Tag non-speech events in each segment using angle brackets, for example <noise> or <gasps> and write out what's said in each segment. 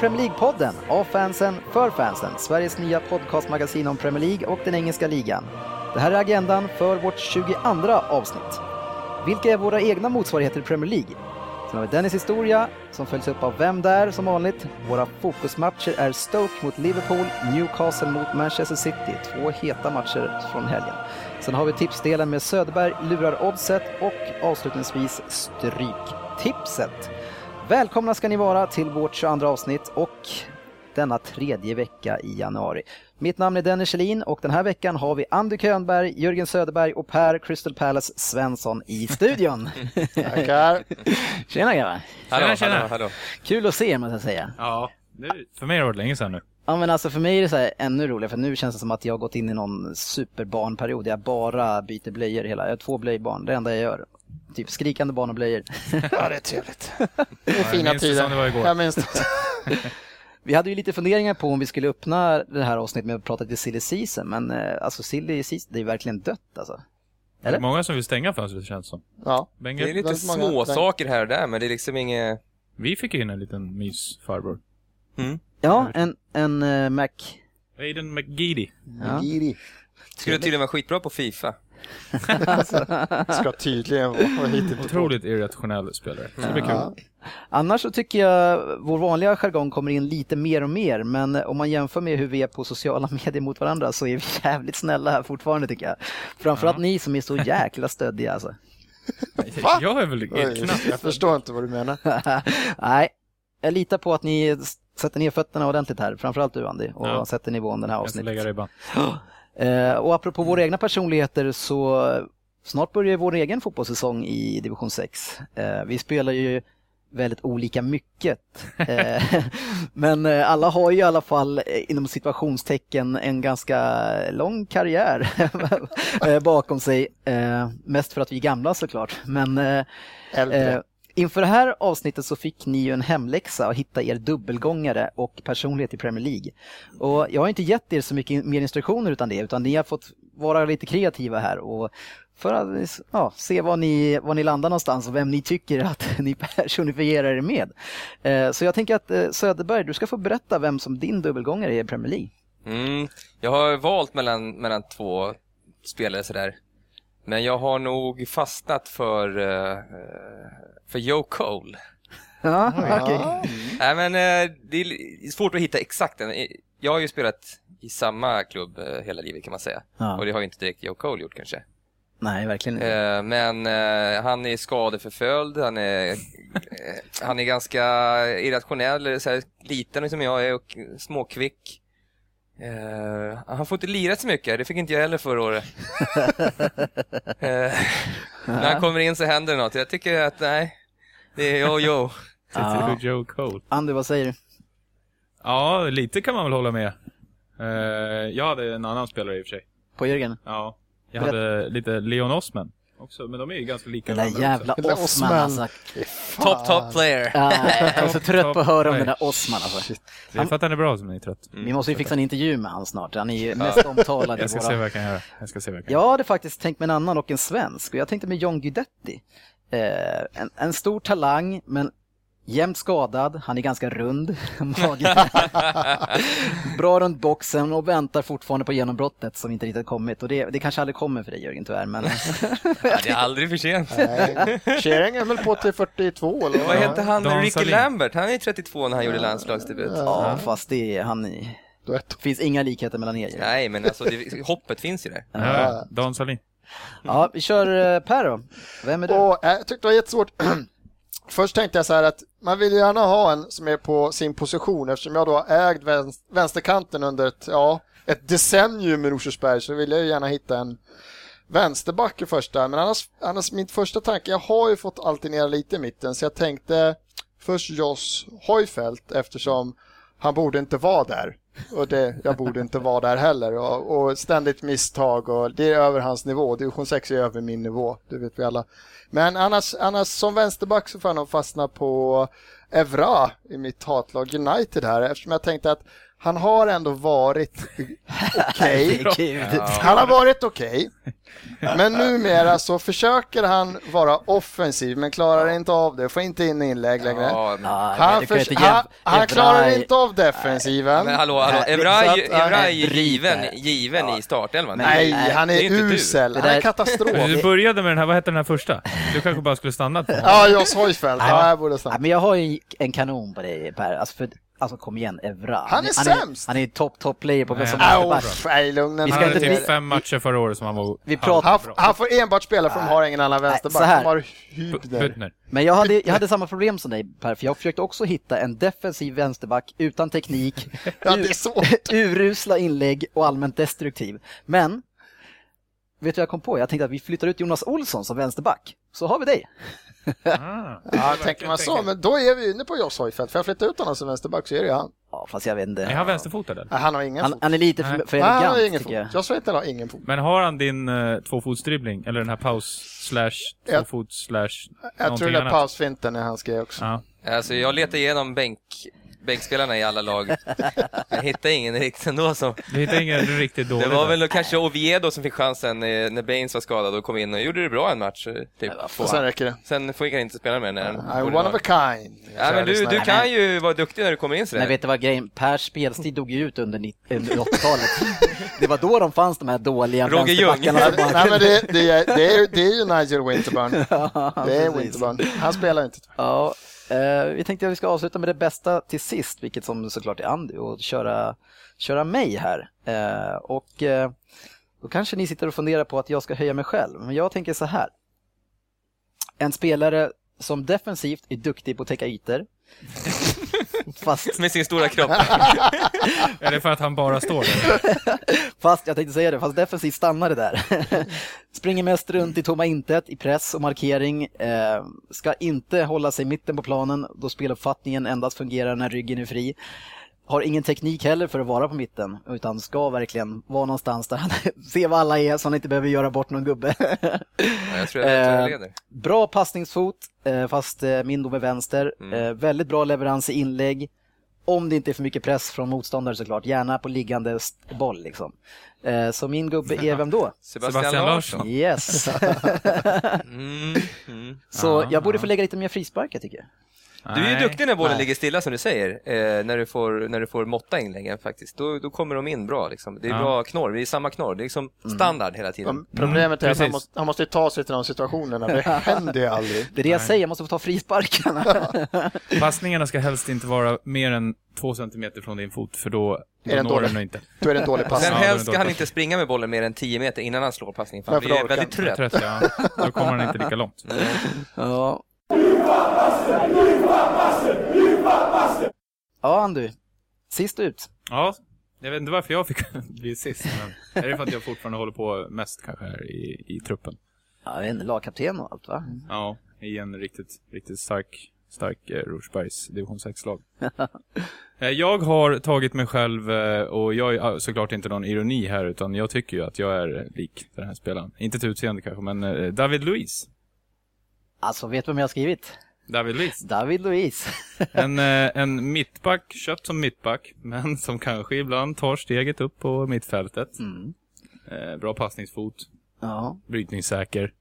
Premier League-podden av fansen för fansen. Sveriges nya podcastmagasin om Premier League och den engelska ligan. Det här är agendan för vårt 22 avsnitt. Vilka är våra egna motsvarigheter i Premier League? Sen har vi Dennis historia som följs upp av Vem där? som vanligt. Våra fokusmatcher är Stoke mot Liverpool, Newcastle mot Manchester City. Två heta matcher från helgen. Sen har vi tipsdelen med Söderberg lurar oddset och avslutningsvis Stryktipset. Välkomna ska ni vara till vårt 22 avsnitt och denna tredje vecka i januari. Mitt namn är Dennis Kjellin och den här veckan har vi Andy Könberg, Jörgen Söderberg och Per Crystal Palace Svensson i studion. <laughs> Tackar. Tjena grabbar! Hallå, Tjena, tjena. hallå, hallå. Kul att se er måste jag säga. Ja, det, för mig har det varit länge sedan nu. Ja men alltså för mig är det så här ännu roligare för nu känns det som att jag har gått in i någon superbarnperiod där jag bara byter blöjor hela, jag har två blöjbarn, det enda jag gör. Typ skrikande barn och blöjor. <laughs> Ja, det är trevligt. Det är jag fina det som det tider. var igår. Jag minns det. <laughs> Vi hade ju lite funderingar på om vi skulle öppna det här avsnittet med att prata lite silly season men eh, alltså silly season, det är ju verkligen dött alltså. Det Eller? är många som vill stänga fönstret känns det som. Ja. Benge, Det är lite Väldigt många- små saker här och där, men det är liksom inget... vi fick in en liten mysfarbror. Mm. Ja, en, en eh, Mac. Aiden McGeady. Ja. Giri. Skulle tydligen vara skitbra på Fifa. <laughs> Ska tydligen vara hit inte Otroligt irrationell spelare. Så det blir kul. Ja. Annars så tycker jag vår vanliga jargong kommer in lite mer och mer men om man jämför med hur vi är på sociala <laughs> medier mot varandra så är vi jävligt snälla här fortfarande tycker jag. Framförallt Ja. ni som är så jäkla stöddiga alltså. Va? Jag är väl knappt... Jag förstår inte vad du menar. <laughs> Nej, jag litar på att ni sätter ner fötterna ordentligt här, framförallt du Andy, och Ja. sätter nivån den här Jag ska lägga avsnittet. <gasps> Eh, och apropå våra egna personligheter så snart börjar vår egen fotbollssäsong i division 6. Eh, vi spelar ju väldigt olika mycket. <laughs> Eh, <laughs> men alla har ju i alla fall inom situationstecken en ganska lång karriär <laughs> bakom sig. Mest för att vi är gamla såklart. Men Äldre. Inför det här avsnittet så fick ni ju en hemläxa att hitta er dubbelgångare och personlighet i Premier League. Och jag har inte gett er så mycket mer instruktioner utan det, utan ni har fått vara lite kreativa här och för att ja, se var ni, var ni landar någonstans och vem ni tycker att <laughs> ni personifierar er med. Eh, så jag tänker att eh, Söderberg, du ska få berätta vem som din dubbelgångare är i Premier League. Mm. Jag har valt mellan, mellan två spelare sådär. Men jag har nog fastnat för, eh, för Joe Cole. Ja, okej. Nej men eh, det är svårt att hitta exakt. Jag har ju spelat i samma klubb eh, hela livet kan man säga. Ja. Och det har ju inte direkt Joe Cole gjort kanske. Nej, verkligen inte. Eh, Men eh, han är skadeförföljd, han är, eh, han är ganska irrationell, så här, liten som jag är och småkvick. Eh, han får inte lira så mycket, det fick inte jag heller förra året. <laughs> Eh, när han kommer in så händer det något. Jag tycker att nej, det är yo yo. Ja. Till Joe Cole. Andy, vad säger du? Ja, lite kan man väl hålla med. Eh, jag hade en annan spelare i och för sig. På Jörgen? Ja, jag hade lite Leon Osman också, men de är ju ganska lika Den där jävla där Osman alltså. Top top player. Ja, <laughs> jag är så trött på att höra om den där Osman alltså. också. Det är för att han är bra som ni är trött. Vi måste ju fixa en intervju med han snart. Han är ju mest omtalad i Jag ska se våra... vad jag kan göra. Jag ska se vad jag kan göra. Jag hade faktiskt tänkt med en annan och en svensk och jag tänkte med John Guidetti. Eh, en, en stor talang men jämt skadad, han är ganska rund. <laughs> Magen. <laughs> Bra runt boxen och väntar fortfarande på genombrottet som inte riktigt kommit. Och det, det kanske aldrig kommer för dig Jörgen tyvärr. Men <laughs> Ja, det är aldrig för sent. Nej. Schering är väl på till 42 eller Vad heter han? Dan Ricky Salin. Lambert, han är ju 32 när han gjorde landslagsdebut. ja, fast det är han i... Du vet. finns inga likheter mellan er. Nej, men alltså det, hoppet finns ju där. Ja, Dan Salin. Ja, vi kör eh, Per då. Vem är du? Och, äh, jag tyckte det var jättesvårt. <clears throat> Först tänkte jag så här att man vill gärna ha en som är på sin position eftersom jag då har ägt vänsterkanten under ett, ja, ett decennium i Rosersberg så vill jag ju gärna hitta en vänsterback i första. Men annars, annars min första tanke, jag har ju fått alternera lite i mitten så jag tänkte först Joss Hojfeldt eftersom han borde inte vara där. Och det, jag borde inte vara där heller. Och, och ständigt misstag och det är över hans nivå. Division 6 är över min nivå, det vet vi alla. Men annars, annars som vänsterback så får jag nog fastna på Evra i mitt hatlag United här eftersom jag tänkte att han har ändå varit okej. Herregud. Han har varit okej. Men numera så försöker han vara offensiv men klarar inte av det. Får inte in inlägg längre. Han, inte han, han klarar inte av defensiven. men hallå, hallå. Nej, Evra är given, given i startelvan. Nej, Nej, han är usel. Det Han är katastrof. Du började med den här, vad hette den här första? Du kanske bara skulle stannat på den. Ja, Jos Hojfeldt. Ja, jag borde Nej, stanna. men jag har ju en kanon på dig Per. Alltså, för, alltså kom igen, Evra. Han är han sämst. Han är topp, topp player på är Au, vänsterback. Vi Han ska inte bli- fem matcher förra året som han var Vi pratar- Han, han får enbart spela för de har ingen annan vänsterback. så här. De har. Hübner. Men jag hade, jag hade samma problem som dig Per, för jag försökte också hitta en defensiv vänsterback utan teknik, <laughs> Ja, det är svårt. <laughs> urusla inlägg och allmänt destruktiv. Men, vet du vad jag kom på? Jag tänkte att vi flyttar ut Jonas Olsson som vänsterback, så har vi dig. Ah. Ja, tänker man så, men då är vi inne på Jos Hojfeldt. För jag flyttar ut honom som vänsterback så är det ju han. Ja, fast jag vet inte. Är han vänsterfotad eller? Nej, han har ingen Han, fot. han är lite för, för Nej, han har elegant, ingen tycker jag. fot. Jos Hojfeldt har ingen fot. Men har han din uh, tvåfotsdribbling? Eller den här paus slash Jag- tvåfot slash Jag tror det är pausfinten är hans grej också. Ja. Alltså, jag letade igenom bänk, bänkspelarna i alla lag. Jag hittade ingen riktigt ändå som... Du hittade ingen riktigt dålig Det var väl kanske Oviedo som fick chansen eh, när Baines var skadad och kom in och gjorde det bra en match. eh, Typ. Och sen räcker det. Sen får han inte spela mer när I'm one of a kind. Ja, men du, du kan ju vara duktig när du kommer in sådär. Men vet du vad grejen, Pers spelstid dog ju ut under, nitt- under 80-talet. Det var då de fanns de här dåliga Roger Ljung. bara Nej, men det, det, är, det, är, det är ju Nigel Winterburn. <laughs> Det är precis. Winterburn. Han spelar inte. Ja, eh, vi tänkte att vi ska avsluta med det bästa till sist, vilket som såklart är Andy, och köra, köra mig här. Eh, och eh, då kanske ni sitter och funderar på att jag ska höja mig själv, men jag tänker så här. En spelare som defensivt är duktig på att täcka ytor. <laughs> fast, Med sin stora kropp. <laughs> Är det för att han bara står där? <laughs> fast, jag tänkte säga det, fast defensivt stannar det där. <laughs> Springer mest runt i tomma intet, i press och markering. Eh, ska inte hålla sig i mitten på planen då speluppfattningen endast fungerar när ryggen är fri. Har ingen teknik heller för att vara på mitten utan ska verkligen vara någonstans där han <laughs> ser vad alla är så han inte behöver göra bort någon gubbe. Ja, jag tror jag Eh. Bra passningsfot, eh, fast eh, min dom är vänster. Mm. Eh, Väldigt bra leverans i inlägg. Om det inte är för mycket press från motståndare såklart, gärna på liggande boll liksom. Eh, Så min gubbe är vem då? <laughs> Sebastian, Sebastian Larsson. Yes. <laughs> <laughs> Mm, mm. Så Ja, jag borde ja. få lägga lite mer frisparkar tycker jag. Du är ju duktig när bollen Nej. ligger stilla som du säger, eh, när, du får, när du får måtta inläggen faktiskt. Då, då kommer de in bra liksom. Det är Ja. bra knorr, det är samma knorr. Det är liksom standard hela tiden. Men Problemet är att han måste, han måste ju ta sig till de situationerna. Det <laughs> händer ju aldrig. Det är det jag Nej. säger, jag måste få ta frisparkarna. <laughs> Passningarna ska helst inte vara mer än två centimeter från din fot, för då, då Är den når dålig? den inte. Då är det en dålig <laughs> Sen passning. Är helst ska han inte springa med bollen mer än 10 meter innan han slår passningen, för han blir väldigt trött. Trött, ja. Då kommer han inte lika långt. Ja. Ja, Andy. Sist ut. Ja, jag vet inte varför jag fick <laughs> bli sist, men är det för att jag fortfarande håller på mest kanske här i, i truppen? Ja, inte, lagkapten och allt va? Ja, i en riktigt, riktigt stark, stark eh, Rosbergs division 6-lag. <laughs> Eh, jag har tagit mig själv, eh, och jag är ah, såklart inte någon ironi här, utan jag tycker ju att jag är lik den här spelaren. Inte till utseende kanske, men eh, David Luiz. Alltså, vet du vem jag har skrivit? David Luiz. David Luiz. <laughs> En, eh, en mittback, köpt som mittback, men som kanske ibland tar steget upp på mittfältet. Mm. Eh, bra passningsfot, Ja. brytningssäker.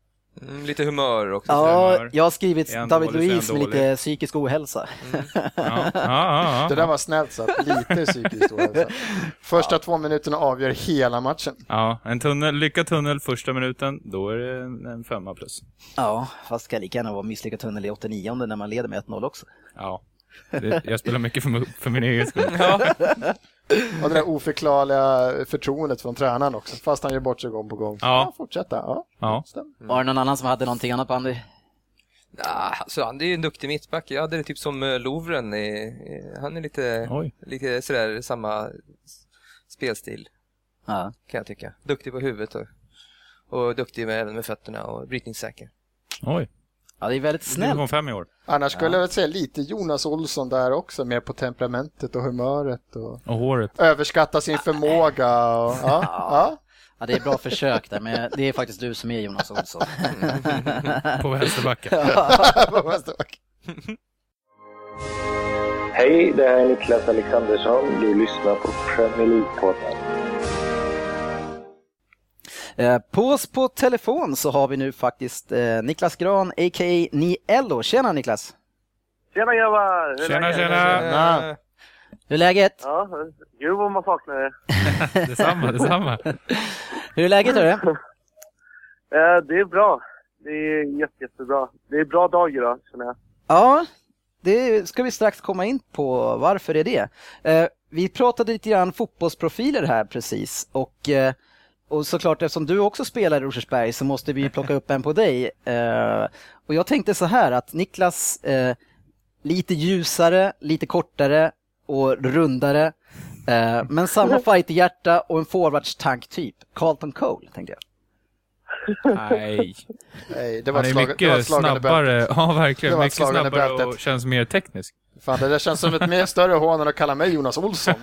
Mm, lite humör också. ja, humör. jag har skrivit David Luiz med dålig. lite psykisk ohälsa. <laughs> Ja, ja, ja, ja. Det där var snällt sagt. Lite psykiskt ohälsa. Första <laughs> två minuterna avgör hela matchen. Ja, en tunnel, lyckad tunnel första minuten, då är det en, femma plus. Ja, fast ska lika gärna vara misslyckad tunnel i 89 när man leder med 1-0 också. Ja, det, jag spelar mycket för, för min egen skull. <laughs> Ja, Och det där oförklarliga förtroendet från tränaren också. Fast han gör bort sig gång på gång. Ja. fortsätta. Ja, Ja. stämmer. Var det någon annan som hade någonting annat på Andy? Ah, alltså, han är ju en duktig mittback. Jag hade det typ som eh, Lovren. Han är lite, Oj. lite sådär samma spelstil, Ja. kan jag tycka. Duktig på huvudet och, och duktig med, även med fötterna och brytningssäker. Oj. Ja, det är väldigt snällt. Division 5 i år. Annars skulle jag väl säga lite Jonas Olsson där också, mer på temperamentet och humöret och Och håret. överskatta sin förmåga. Och, ja, ja. Ja, det är bra försök där, men det är faktiskt du som är Jonas Olsson. <laughs> På vänsterbacken. <laughs> På vänsterback. Hej, det här är Niklas Alexandersson. Du lyssnar på Premier League-podden. Eh, På oss på telefon så har vi nu faktiskt eh, Niklas Gran, a.k.a. Niello. Tjena Niklas! Tjena grabbar! Tjena, läget? tjena! Eh, Hur är läget? Ja, gud vad man saknar det. <laughs> Detsamma, detsamma. <laughs> Hur är läget hörru? <laughs> Det är bra. Det är jätte, jättebra. Det är bra dag idag, känner jag. Ja, det ska vi strax komma in på. Varför är det? Vi pratade lite grann fotbollsprofiler här precis och, och såklart eftersom du också spelar i Rosersberg så måste vi plocka upp en på dig. Eh, och jag tänkte så här att Niklas, eh, lite ljusare, lite kortare och rundare. Eh, men samma <laughs> fighterhjärta och en forwardstank typ. Carlton Cole, tänkte jag. Nej. Nej, det var Han ett är slag, det var ett mycket slagande bälte. snabbare. Ja, Det verkligen. var ett Mycket snabbare och bältet. känns mer teknisk. Fan, det där känns som ett mer större hån än att kalla mig Jonas Olsson.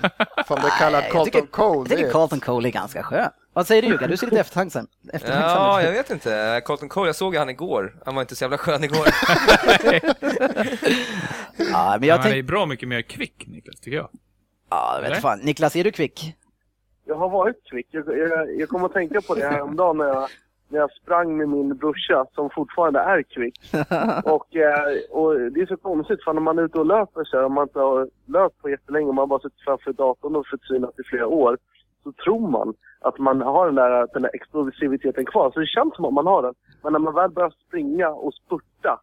Fan, det kallar Carlton tycker- Cole. Jag tycker det är- Carlton Cole är ganska skön. Vad säger du Jugga? Du ser lite eftertänksam eftertänksam Ja, jag vet inte. Colton Cole, jag såg han igår. Han var inte så jävla skön igår. <laughs> Ja, men Men jag han är bra mycket mer kvick, Niklas, tycker jag. Ja, jag vet fan. Niklas, är du kvick? Jag har varit kvick. Jag, jag, jag kommer att tänka på det häromdagen när jag, när jag sprang med min brorsa som fortfarande är kvick. <laughs> Och, eh, och det är så konstigt för när man är ute och löper så här, om man inte har löpt på jättelänge, om man bara suttit framför datorn och förtvinat i flera år, så tror man att man har den där, den där explosiviteten kvar. Så det känns som att man har den. Men när man väl börjar springa och spurta,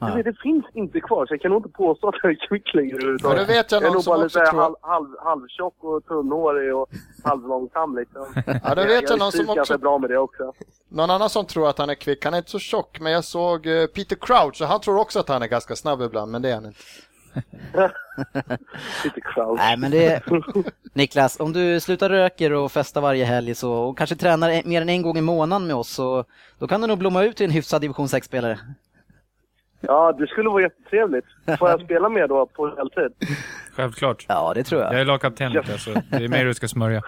Ja. det, det finns inte kvar. Så jag kan nog inte påstå att jag är kvick längre Ja, överhuvudtaget. det vet jag Jag är någon nog som bara lite halv, halv, halvtjock och tunnhårig och halvlångsam liksom. <laughs> Ja, det vet jag någon som trivs ganska också... bra med det också. Någon annan som tror att han är kvick. Han är inte så tjock, men jag såg eh, Peter Crouch och han tror också att han är ganska snabb ibland, men det är han inte. <laughs> Lite crowd. Nej, men det... Niklas, om du slutar röker och festar varje helg så, och kanske tränar mer än en gång i månaden med oss så då kan du nog blomma ut till en hyfsad division 6-spelare. Ja, det skulle vara jättetrevligt. Får jag spela med då på heltid? Självklart. Ja, det tror jag. Jag är lagkapten, Niklas, så det är mig du ska smörja.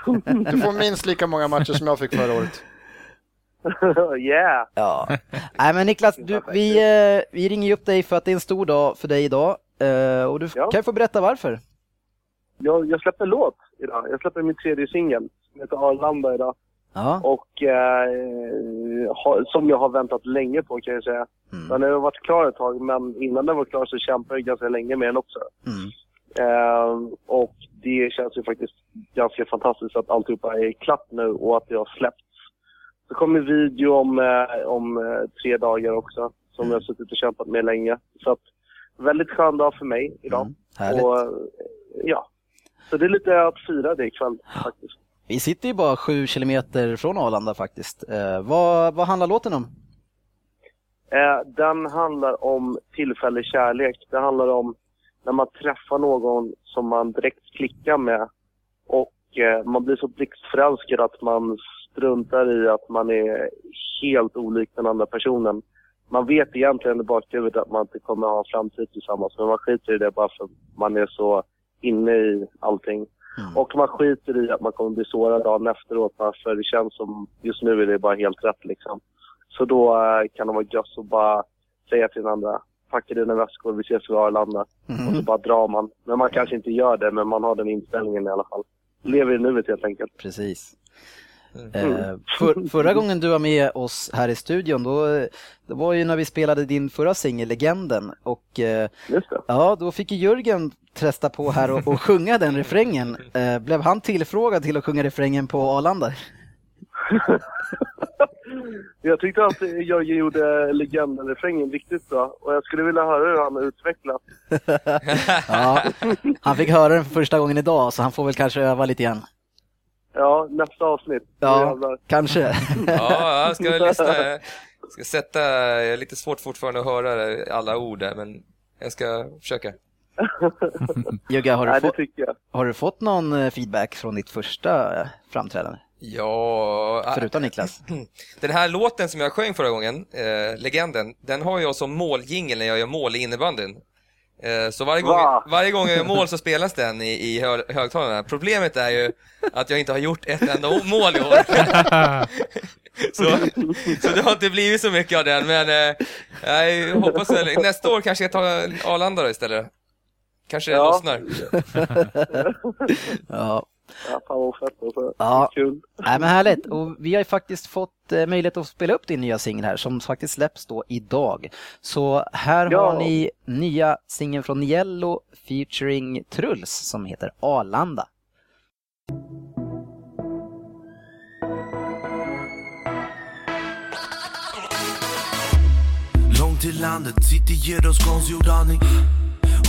Du får minst lika många matcher som jag fick förra året. <laughs> yeah! Ja. Nej, men Niklas, du, vi, eh, vi ringer ju upp dig för att det är en stor dag för dig idag. Eh, och du Ja. kan ju få berätta varför. Jag, jag släpper låt idag. Jag släpper min tredje singel som heter Arlanda idag. Ja. Och eh, som jag har väntat länge på kan jag säga. Mm. Den har varit klar ett tag men innan den var klar så kämpade jag ganska länge med den också. Mm. Eh, och det känns ju faktiskt ganska fantastiskt att alltihopa är klart nu och att det har släppts. Så kommer video om, eh, om eh, tre dagar också, som jag har suttit och kämpat med länge. Så att, väldigt skön dag för mig idag. Mm. Härligt. Och, eh, ja. Så det är lite att fira det ikväll faktiskt. Vi sitter ju bara sju kilometer från Arlanda faktiskt. Eh, vad, vad handlar låten om? Eh, den handlar om tillfällig kärlek. Det handlar om när man träffar någon som man direkt klickar med och eh, man blir så blixtförälskad att man struntar i att man är helt olik den andra personen. Man vet egentligen i bakhuvudet att man inte kommer ha en framtid tillsammans men man skiter i det bara för att man är så inne i allting. Mm. Och man skiter i att man kommer bli sårad dagen efteråt för det känns som just nu är det bara helt rätt liksom. Så då eh, kan det vara gött att bara säga till den andra, packa dina väskor, vi ses vid Arlanda. Och så Mm. bara drar man. Men man kanske inte gör det, men man har den inställningen i alla fall. Lever i nuet helt enkelt. Precis. Mm. Eh, för, <laughs> förra gången du var med oss här i studion, då, det var ju när vi spelade din förra singel, Legenden. Och eh, ja, då fick ju Jörgen testa på här och, och sjunga den refrängen. Eh, blev han tillfrågad till att sjunga refrängen på Arlanda? <laughs> Jag tyckte att Jörgen gjorde legenden-refrängen riktigt bra. Och jag skulle vilja höra hur han har utvecklat. <laughs> Ja, han fick höra den för första gången idag, så han får väl kanske öva lite grann. Ja, nästa avsnitt. Ja, kanske. <laughs> Ja, jag ska lyssna. Jag ska sätta, det är lite svårt fortfarande att höra alla ord där, men jag ska försöka. <laughs> Jugga, har, Nej, jag. har du fått någon eh, feedback från ditt första eh, framträdande? Ja, Förutom Niklas. <clears throat> den här låten som jag sjöng förra gången, eh, Legenden, den har jag som måljingel när jag gör mål i innebandyn. Eh, så varje gång, Va? varje gång jag gör mål så spelas den i, i hö, högtalarna. Problemet är ju att jag inte har gjort ett enda mål i år. <laughs> så, så det har inte blivit så mycket av den, men eh, jag hoppas väl, nästa år kanske jag tar Arlanda då istället. Kanske det Ja. lossnar. <laughs> Ja. Ja, fan vad fett alltså. Ja. Kul. Nej, men härligt. Och vi har ju faktiskt fått eh, möjlighet att spela upp din nya singel här som faktiskt släpps då idag. Så här Ja. har ni nya singeln från Niello featuring Truls som heter Arlanda. Långt till landet, city ger oss konstgjord andning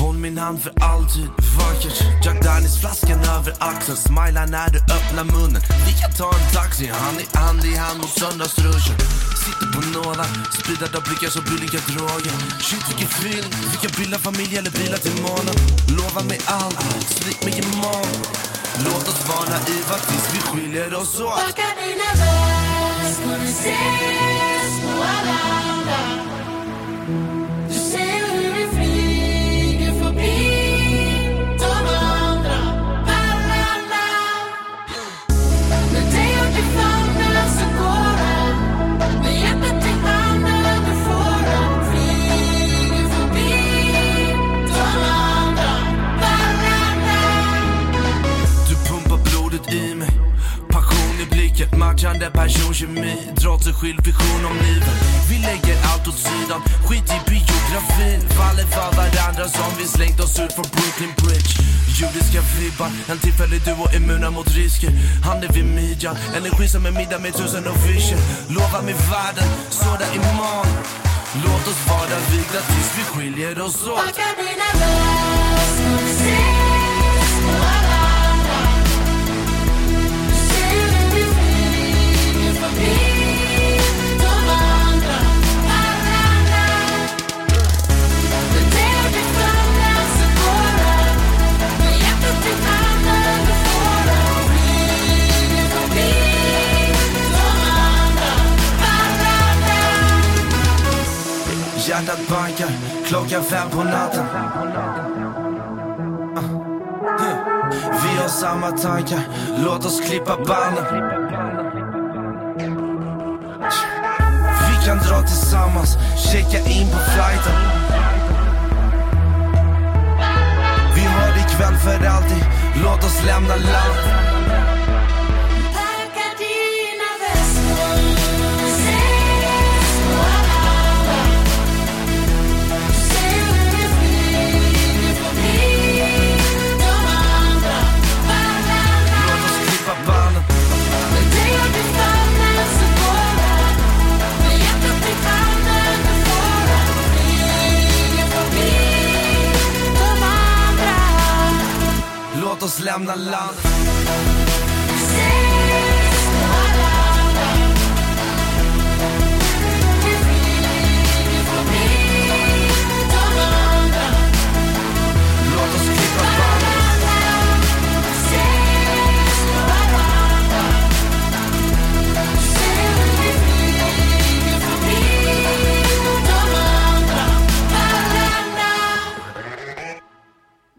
Håll min hand för alltid, vackert Jack Daniels flaskan över axeln. Smila när du öppnar munnen. Vi kan ta en taxi, hand i hand i hand mot söndagsruschen. Sitter på nålar, spridda av blickar som billiga droger. Shit vilken film, vi kan bilda familj eller bilar till månen Lova mig allt, slick mig imorgon Låt oss vara naiva tills vi skiljer oss åt. Baka dina bäst ska vi ses på alla blicken, matchande personkemi Trots en skild vision om livet. Vi lägger allt åt sidan, skit i biografin. Faller för varandra som vi slängt oss ut från Brooklyn Bridge. Judiska vibbar, en tillfällig duo immuna mot risker Handen vid midjan, energi som en middag med tusen officier Lova mig världen, sådär imorgon. Låt oss vara vigda tills vi skiljer oss åt. Baka dina bäst tankar klockan fem på natten. Ah. Vi har samma tankar, låt oss klippa banden. Vi kan dra tillsammans, checka in på flighten. Vi har ikväll för alltid, låt oss lämna landet. Låt oss lämna landet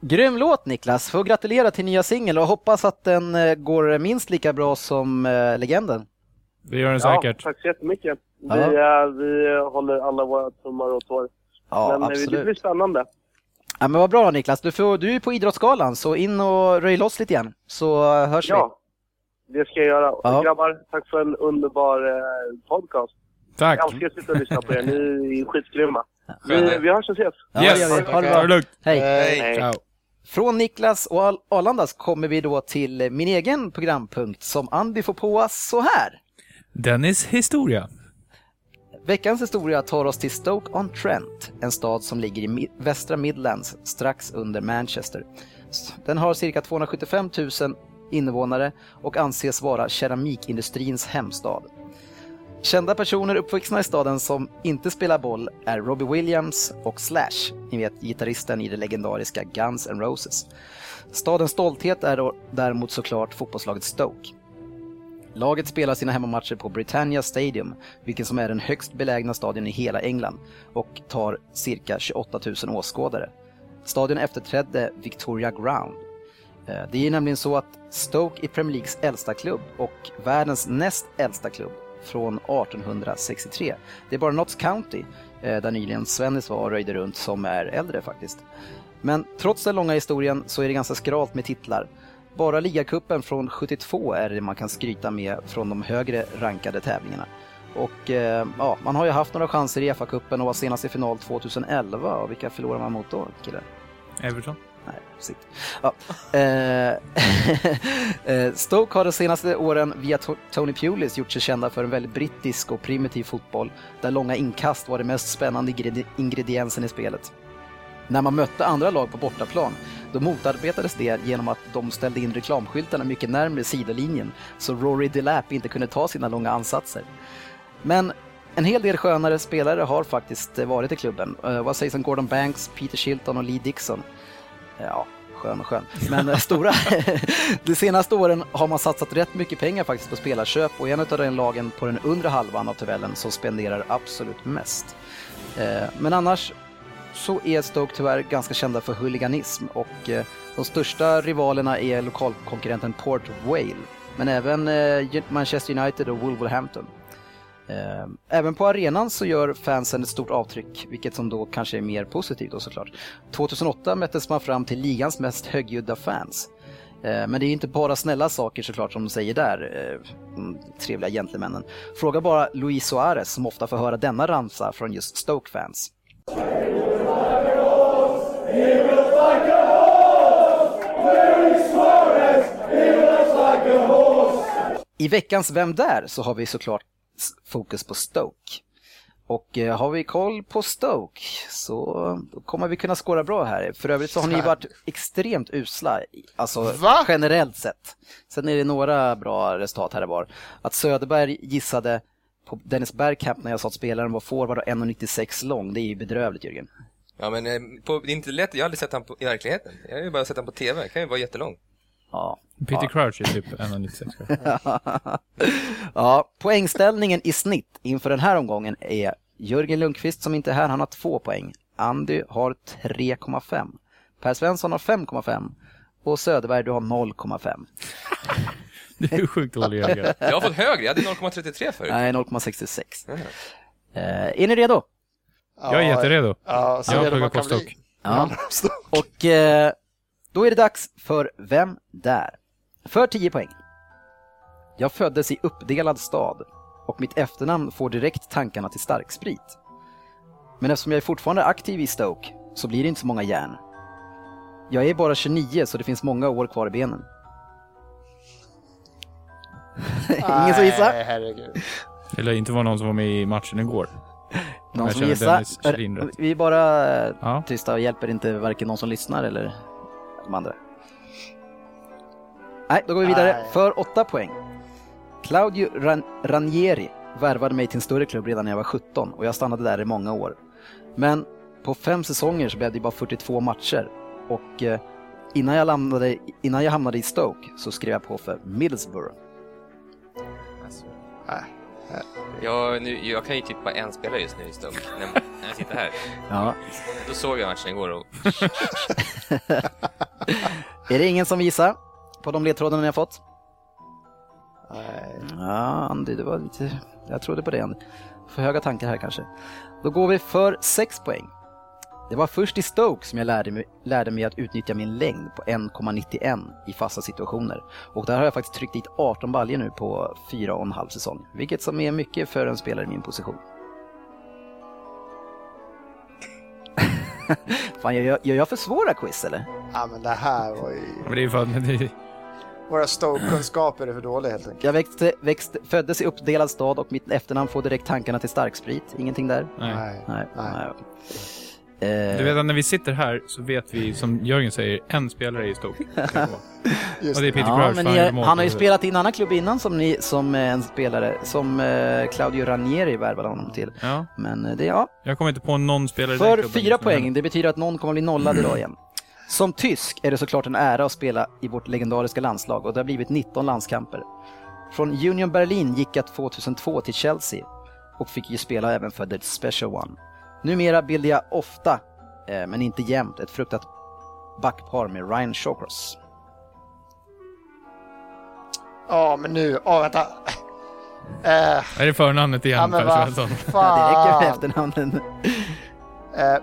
Grym låt Niklas! Får gratulera till nya singel och hoppas att den eh, går minst lika bra som eh, Legenden. Det gör den Ja, säkert. tack så jättemycket. Vi, Ja. eh, vi håller alla våra tummar och tår. Ja, Men eh, det absolut. blir spännande. Ja, men vad bra Niklas, du, får, du är på Idrottsgalan så in och röj loss lite igen så hörs Ja, det ska jag göra. Ja. Grabbar, tack för en underbar eh, podcast. Tack. Jag älskar att sitta och lyssna på er. Ni är skitgrymma. Vi, vi hörs och ses. vi. Ja, Yes. vi. Ha det bra. lugnt. Hej! Hej. Ciao. Från Niklas och Arlandas kommer vi då till min egen programpunkt som Andy får på så här. Dennis historia. Veckans historia tar oss till Stoke-on-Trent, en stad som ligger i västra Midlands strax under Manchester. Den har cirka 275 000 invånare och anses vara keramikindustrins hemstad. Kända personer uppvuxna i staden som inte spelar boll är Robbie Williams och Slash, ni vet gitarristen i det legendariska Guns N' Roses. Stadens stolthet är då däremot såklart fotbollslaget Stoke. Laget spelar sina hemmamatcher på Britannia Stadium, vilken som är den högst belägna stadion i hela England och tar cirka 28 000 åskådare. Stadion efterträdde Victoria Ground. Eh, det är nämligen så att Stoke är Premier Leagues äldsta klubb och världens näst äldsta klubb från 1863. Det är bara Notts County, eh, där nyligen Svennis var och röjde runt, som är äldre faktiskt. Men trots den långa historien så är det ganska skralt med titlar. Bara ligacupen från 72 är det man kan skryta med från de högre rankade tävlingarna. Och eh, ja, man har ju haft några chanser i FA-cupen och var senast i final 2011. Och vilka förlorar man mot då, killar? Everton? Nej, sitt. Ja. Eh, <laughs> eh, Stoke har de senaste åren via Tony Pulis gjort sig kända för en väldigt brittisk och primitiv fotboll där långa inkast var det mest spännande ingrediensen i spelet. När man mötte andra lag på bortaplan, då motarbetades det genom att de ställde in reklamskyltarna mycket närmre sidolinjen så Rory Delap inte kunde ta sina långa ansatser. Men en hel del skönare spelare har faktiskt eh, varit i klubben. Vad sägs om Gordon Banks, Peter Shilton och Lee Dixon? Ja, skön och skön. Men eh, stora. <laughs> De senaste åren har man satsat rätt mycket pengar faktiskt på spelarköp och en av den lagen på den undre halvan av tabellen som spenderar absolut mest. Eh, men annars så är Stoke tyvärr ganska kända för huliganism och eh, de största rivalerna är lokalkonkurrenten Port Vale, men även Manchester United och Wolverhampton. Eh, även på arenan så gör fansen ett stort avtryck, vilket som då kanske är mer positivt då såklart. 2008 mättes man fram till ligans mest högljudda fans. Eh, men det är inte bara snälla saker såklart som de säger där, eh, de trevliga gentlemännen. Fråga bara Luis Suarez som ofta får höra denna ramsa från just Stoke-fans. I veckans Vem där? så har vi såklart fokus på Stoke. Och eh, har vi koll på Stoke så kommer vi kunna skåra bra här. För övrigt så har ni varit extremt usla, alltså Va? generellt sett. Sen är det några bra resultat här och var. Att Söderberg gissade på Dennis Bergkamp när jag sa att spelaren var forward och 1,96 lång, det är ju bedrövligt Jörgen. Ja, men eh, på, det är inte lätt. Jag har aldrig sett på, i verkligheten. Jag har ju bara sett han på TV. Han kan ju vara jättelång. Ja. Peter Crouch är typ 1,96. <laughs> ja, poängställningen i snitt inför den här omgången är Jörgen Lundqvist som inte är här, han har två poäng. Andy har 3,5. Per Svensson har 5,5. Och Söderberg, du har 0,5. <laughs> Det är ju sjukt dålig Jörgen. Jag har fått högre. Jag hade 0,33 förut. Nej, 0,66. Mhm. Eh, är ni redo? Jag är jätteredo. Ja, så Jag kan bli. Stoke. Ja. Och eh, då är det dags för Vem där? För 10 poäng. Jag föddes i uppdelad stad och mitt efternamn får direkt tankarna till starksprit. Men eftersom jag är fortfarande aktiv i Stoke så blir det inte så många järn. Jag är bara 29 så det finns många år kvar i benen. <laughs> Ingen som gissar? Nej, herregud. Det lär inte vara någon som var med i matchen igår. Någon som gissar? Vi är bara eh, Ja. tysta och hjälper inte varken någon som lyssnar eller de andra. Nej, då går vi vidare Nej. för åtta poäng. Claudio Ran- Ranieri värvade mig till en större klubb redan när jag var 17 och jag stannade där i många år. Men på fem säsonger så blev det bara 42 matcher och eh, innan jag, landade, innan jag hamnade i Stoke så skrev jag på för Middlesbrough. Jag, nu, jag kan ju typ bara en spelare just nu i Stoke. När, när jag sitter här. <laughs> Ja. Då såg jag matchen igår och <laughs> Är det ingen som visar på de ledtrådarna ni har fått? Nej. Ja, Andy, det var lite... Jag trodde på det, Andy. För höga tankar här kanske. Då går vi för 6 poäng. Det var först i Stoke som jag lärde mig, lärde mig att utnyttja min längd på 1,91 i fasta situationer. Och där har jag faktiskt tryckt dit 18 baljor nu på 4,5 säsong. Vilket som är mycket för en spelare i min position. <laughs> Fan, gör jag, gör jag för svåra quiz eller? Ja, men det här var ju... Men det är ju för Våra Stoke-kunskaper är för dåliga helt enkelt. Jag växte, växte, föddes i uppdelad stad och mitt efternamn får direkt tankarna till starksprit. Ingenting där? nej. Nej. Nej. Nej. Eh, Du vet att när vi sitter här så vet vi, som Jörgen säger, en spelare i. Just Och det är Peter ja, Crouch. men för ni, han har ju spelat i en annan klubb innan som, ni, som eh, en spelare, som eh, Claudio Ranieri värvade honom till. Ja, Men eh, det, ja. jag kommer inte på någon spelare i den För klubben fyra som är- poäng, det betyder att någon kommer bli nollad idag igen. Som tysk är det såklart en ära att spela i vårt legendariska landslag och det har blivit 19 landskamper. Från Union Berlin gick jag 2002 till Chelsea och fick ju spela även för The Special One. Numera bildar jag ofta, eh, men inte jämt, ett fruktat backpar med Ryan Shawcross. Ja, men nu, ja vänta. Eh, Är det förnamnet igen ja men Per vad Svensson? <laughs> Ja, det räcker med efternamnen. Eh,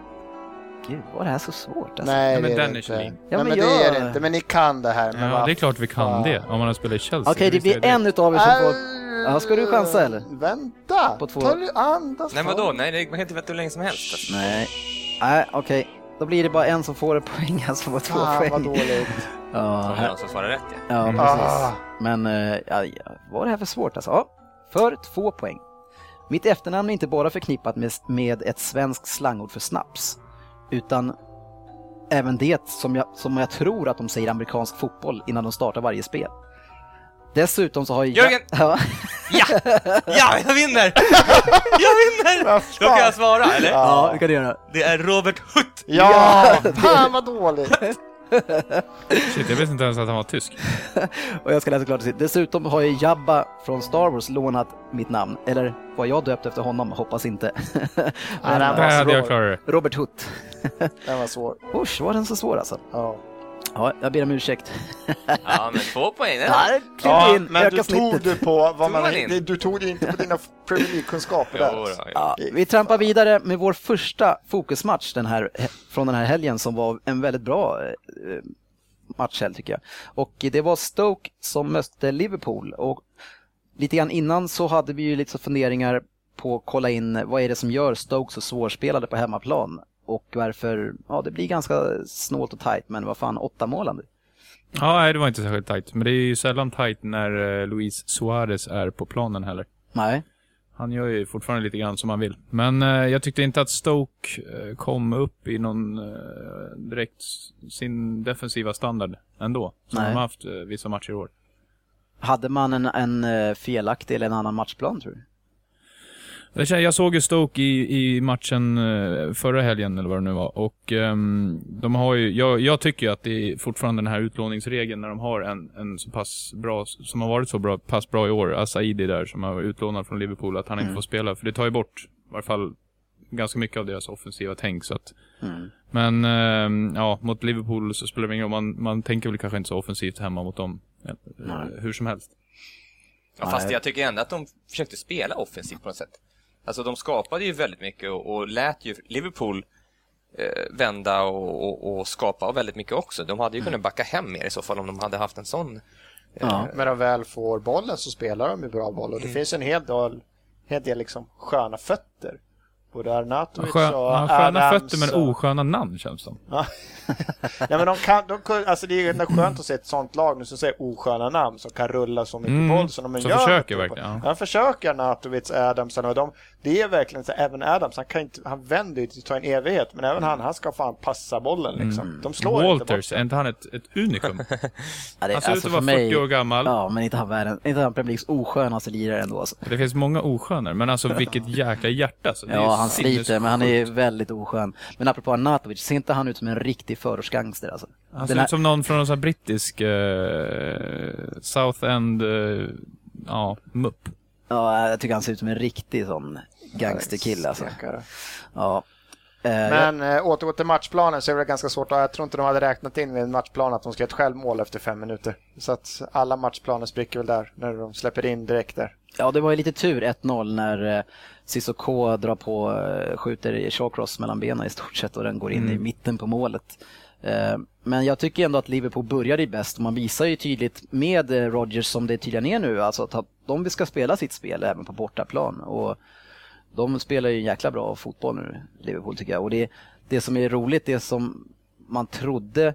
Gud, var det här så svårt alltså? nej, Ja, men det är det Dennis inte. Ja, nej, men men det är jag- det inte. Men ni kan det här. Men Ja, det är klart vi kan fan. det. Om man har spelat i Chelsea. Okej, det är blir en utav er som får... Ja, ska du chansa, eller? Vänta! På två- Ta du andas. Nej vadå? Nej, det- man kan inte vänta hur länge som helst. Alltså. Nej, nej okej. Då blir det bara en som får en poäng, alltså på två Fan vad poäng. dåligt. <laughs> Ja, det är här, någon som svarar rätt ja. ja Mm. precis. Ah. Men, eh, ja, ja, vad är det här för svårt alltså? Ja, för två poäng. Mitt efternamn är inte bara förknippat med, med ett svenskt slangord för snaps, utan även det som jag, som jag tror att de säger amerikansk fotboll innan de startar varje spel. Dessutom så har jag... Jörgen! Ja, Ja! Ja, jag vinner! Jag vinner! Då kan jag svara, eller? ja, det kan du göra. Det är Robert Hutt! Ja, fan vad dåligt. <laughs> Shit, jag visste inte ens att han var tysk. Och jag ska läsa klart det. Dessutom har ju Jabba från Star Wars lånat mitt namn, eller var jag döpt efter honom? Hoppas inte. <laughs> Nej, den var hade jag svår. klarat det. Robert Hutt. Den var svår. Usch, var den så svår alltså? Ja. Ja, jag ber om ursäkt. Ja, men två poäng. Ja, eller? kliv Ja, in, men du tog du på vad Tog man, det- du tog det inte på dina Premier League-kunskaper Jo, där. då. Ja, vi trampar vidare med vår första fokusmatch den här, från den här helgen som var en väldigt bra eh, matchhelg tycker jag. Och det var Stoke som mötte Liverpool och lite grann innan så hade vi ju lite så funderingar på att kolla in vad är det som gör Stoke så svårspelade på hemmaplan och varför, ja det blir ganska snålt och tajt men vad fan, åtta mål. Ja, nej, det var inte särskilt tajt. Men det är ju sällan tajt när eh, Luis Suarez är på planen heller. Nej. Han gör ju fortfarande lite grann som han vill. Men eh, jag tyckte inte att Stoke eh, kom upp i någon eh, direkt sin defensiva standard ändå. Som Nej. de har haft eh, vissa matcher i år. Hade man en, en eh, felaktig eller en annan matchplan tror du? Jag såg ju Stoke i, i matchen eh, förra helgen, eller vad det nu var. Och ehm, de har ju, jag, jag tycker ju att det är fortfarande den här utlåningsregeln när de har en, en så pass bra, som har varit så bra, pass bra i år, Asaidi där, som har varit utlånad från Liverpool, att han inte får spela. För det tar ju bort, i varje fall, ganska mycket av deras offensiva tänk. Så att, Men ehm, ja, mot Liverpool så spelar det ingen roll. Man, man tänker väl kanske inte så offensivt hemma mot dem. eh, Hur som helst. Ja, fast Nej. jag tycker ändå att de försökte spela offensivt på något sätt. Alltså de skapade ju väldigt mycket och, och lät ju Liverpool eh, vända och, och, och skapa väldigt mycket också. De hade ju kunnat backa hem mer i så fall om de hade haft en sån. Ja. När de väl får bollen så spelar de ju bra boll och det finns en hel del, hel del liksom sköna fötter. Både Arnautovic Skön, och ja, sköna Adams fötter men osköna namn känns som. <laughs> Ja. men de kan, de, kan- alltså det är ändå skönt att se ett sånt lag nu som säger osköna namn som kan rulla så mycket Mm, boll som de som gör. försöker på- verkligen, ja. Han försöker Arnautovic, Adamsen och de, det är verkligen så, även Adams, han kan inte, han vänder ju till att ta en evighet, men även han, han ska fan passa bollen liksom. De slår inte Walters, är den. inte han ett, ett unikum? <laughs> Ja, det, Han ser ut alltså att vara för mig- 40 år gammal. Ja, men inte han världen, inte han Premier Leagues oskönaste lirare ändå alltså. Det finns många osköner, men alltså vilket <laughs> jäkla hjärta. Så det är ju Ja, han sliter, men han är väldigt oskön. Men apropå Arnautovic, ser inte han ut som en riktig förortsgangster alltså? Han Den ser här- ut som någon från någon sån här brittisk eh, South End, eh, ja, mupp. Ja, jag tycker han ser ut som en riktig sån gangsterkille alltså. Ja. Eh, Men äh, återgå till matchplanen så är det ganska svårt. Jag tror inte de hade räknat in vid en matchplan att de ska göra ett självmål efter fem minuter. Så att alla matchplaner spricker väl där när de släpper in direkt där. Ja, det var ju lite tur 1-0 när eh, Sissoko drar på, eh, skjuter i shawcross mellan benen i stort sett och den går in i mitten på målet. Eh, Men jag tycker ändå att Liverpool började bäst och man visar ju tydligt med eh, Rodgers som det tydligen är nu, alltså att de ska spela sitt spel även på bortaplan. Och de spelar ju jäkla bra fotboll nu, Liverpool tycker jag. Och det, det som är roligt, det som man trodde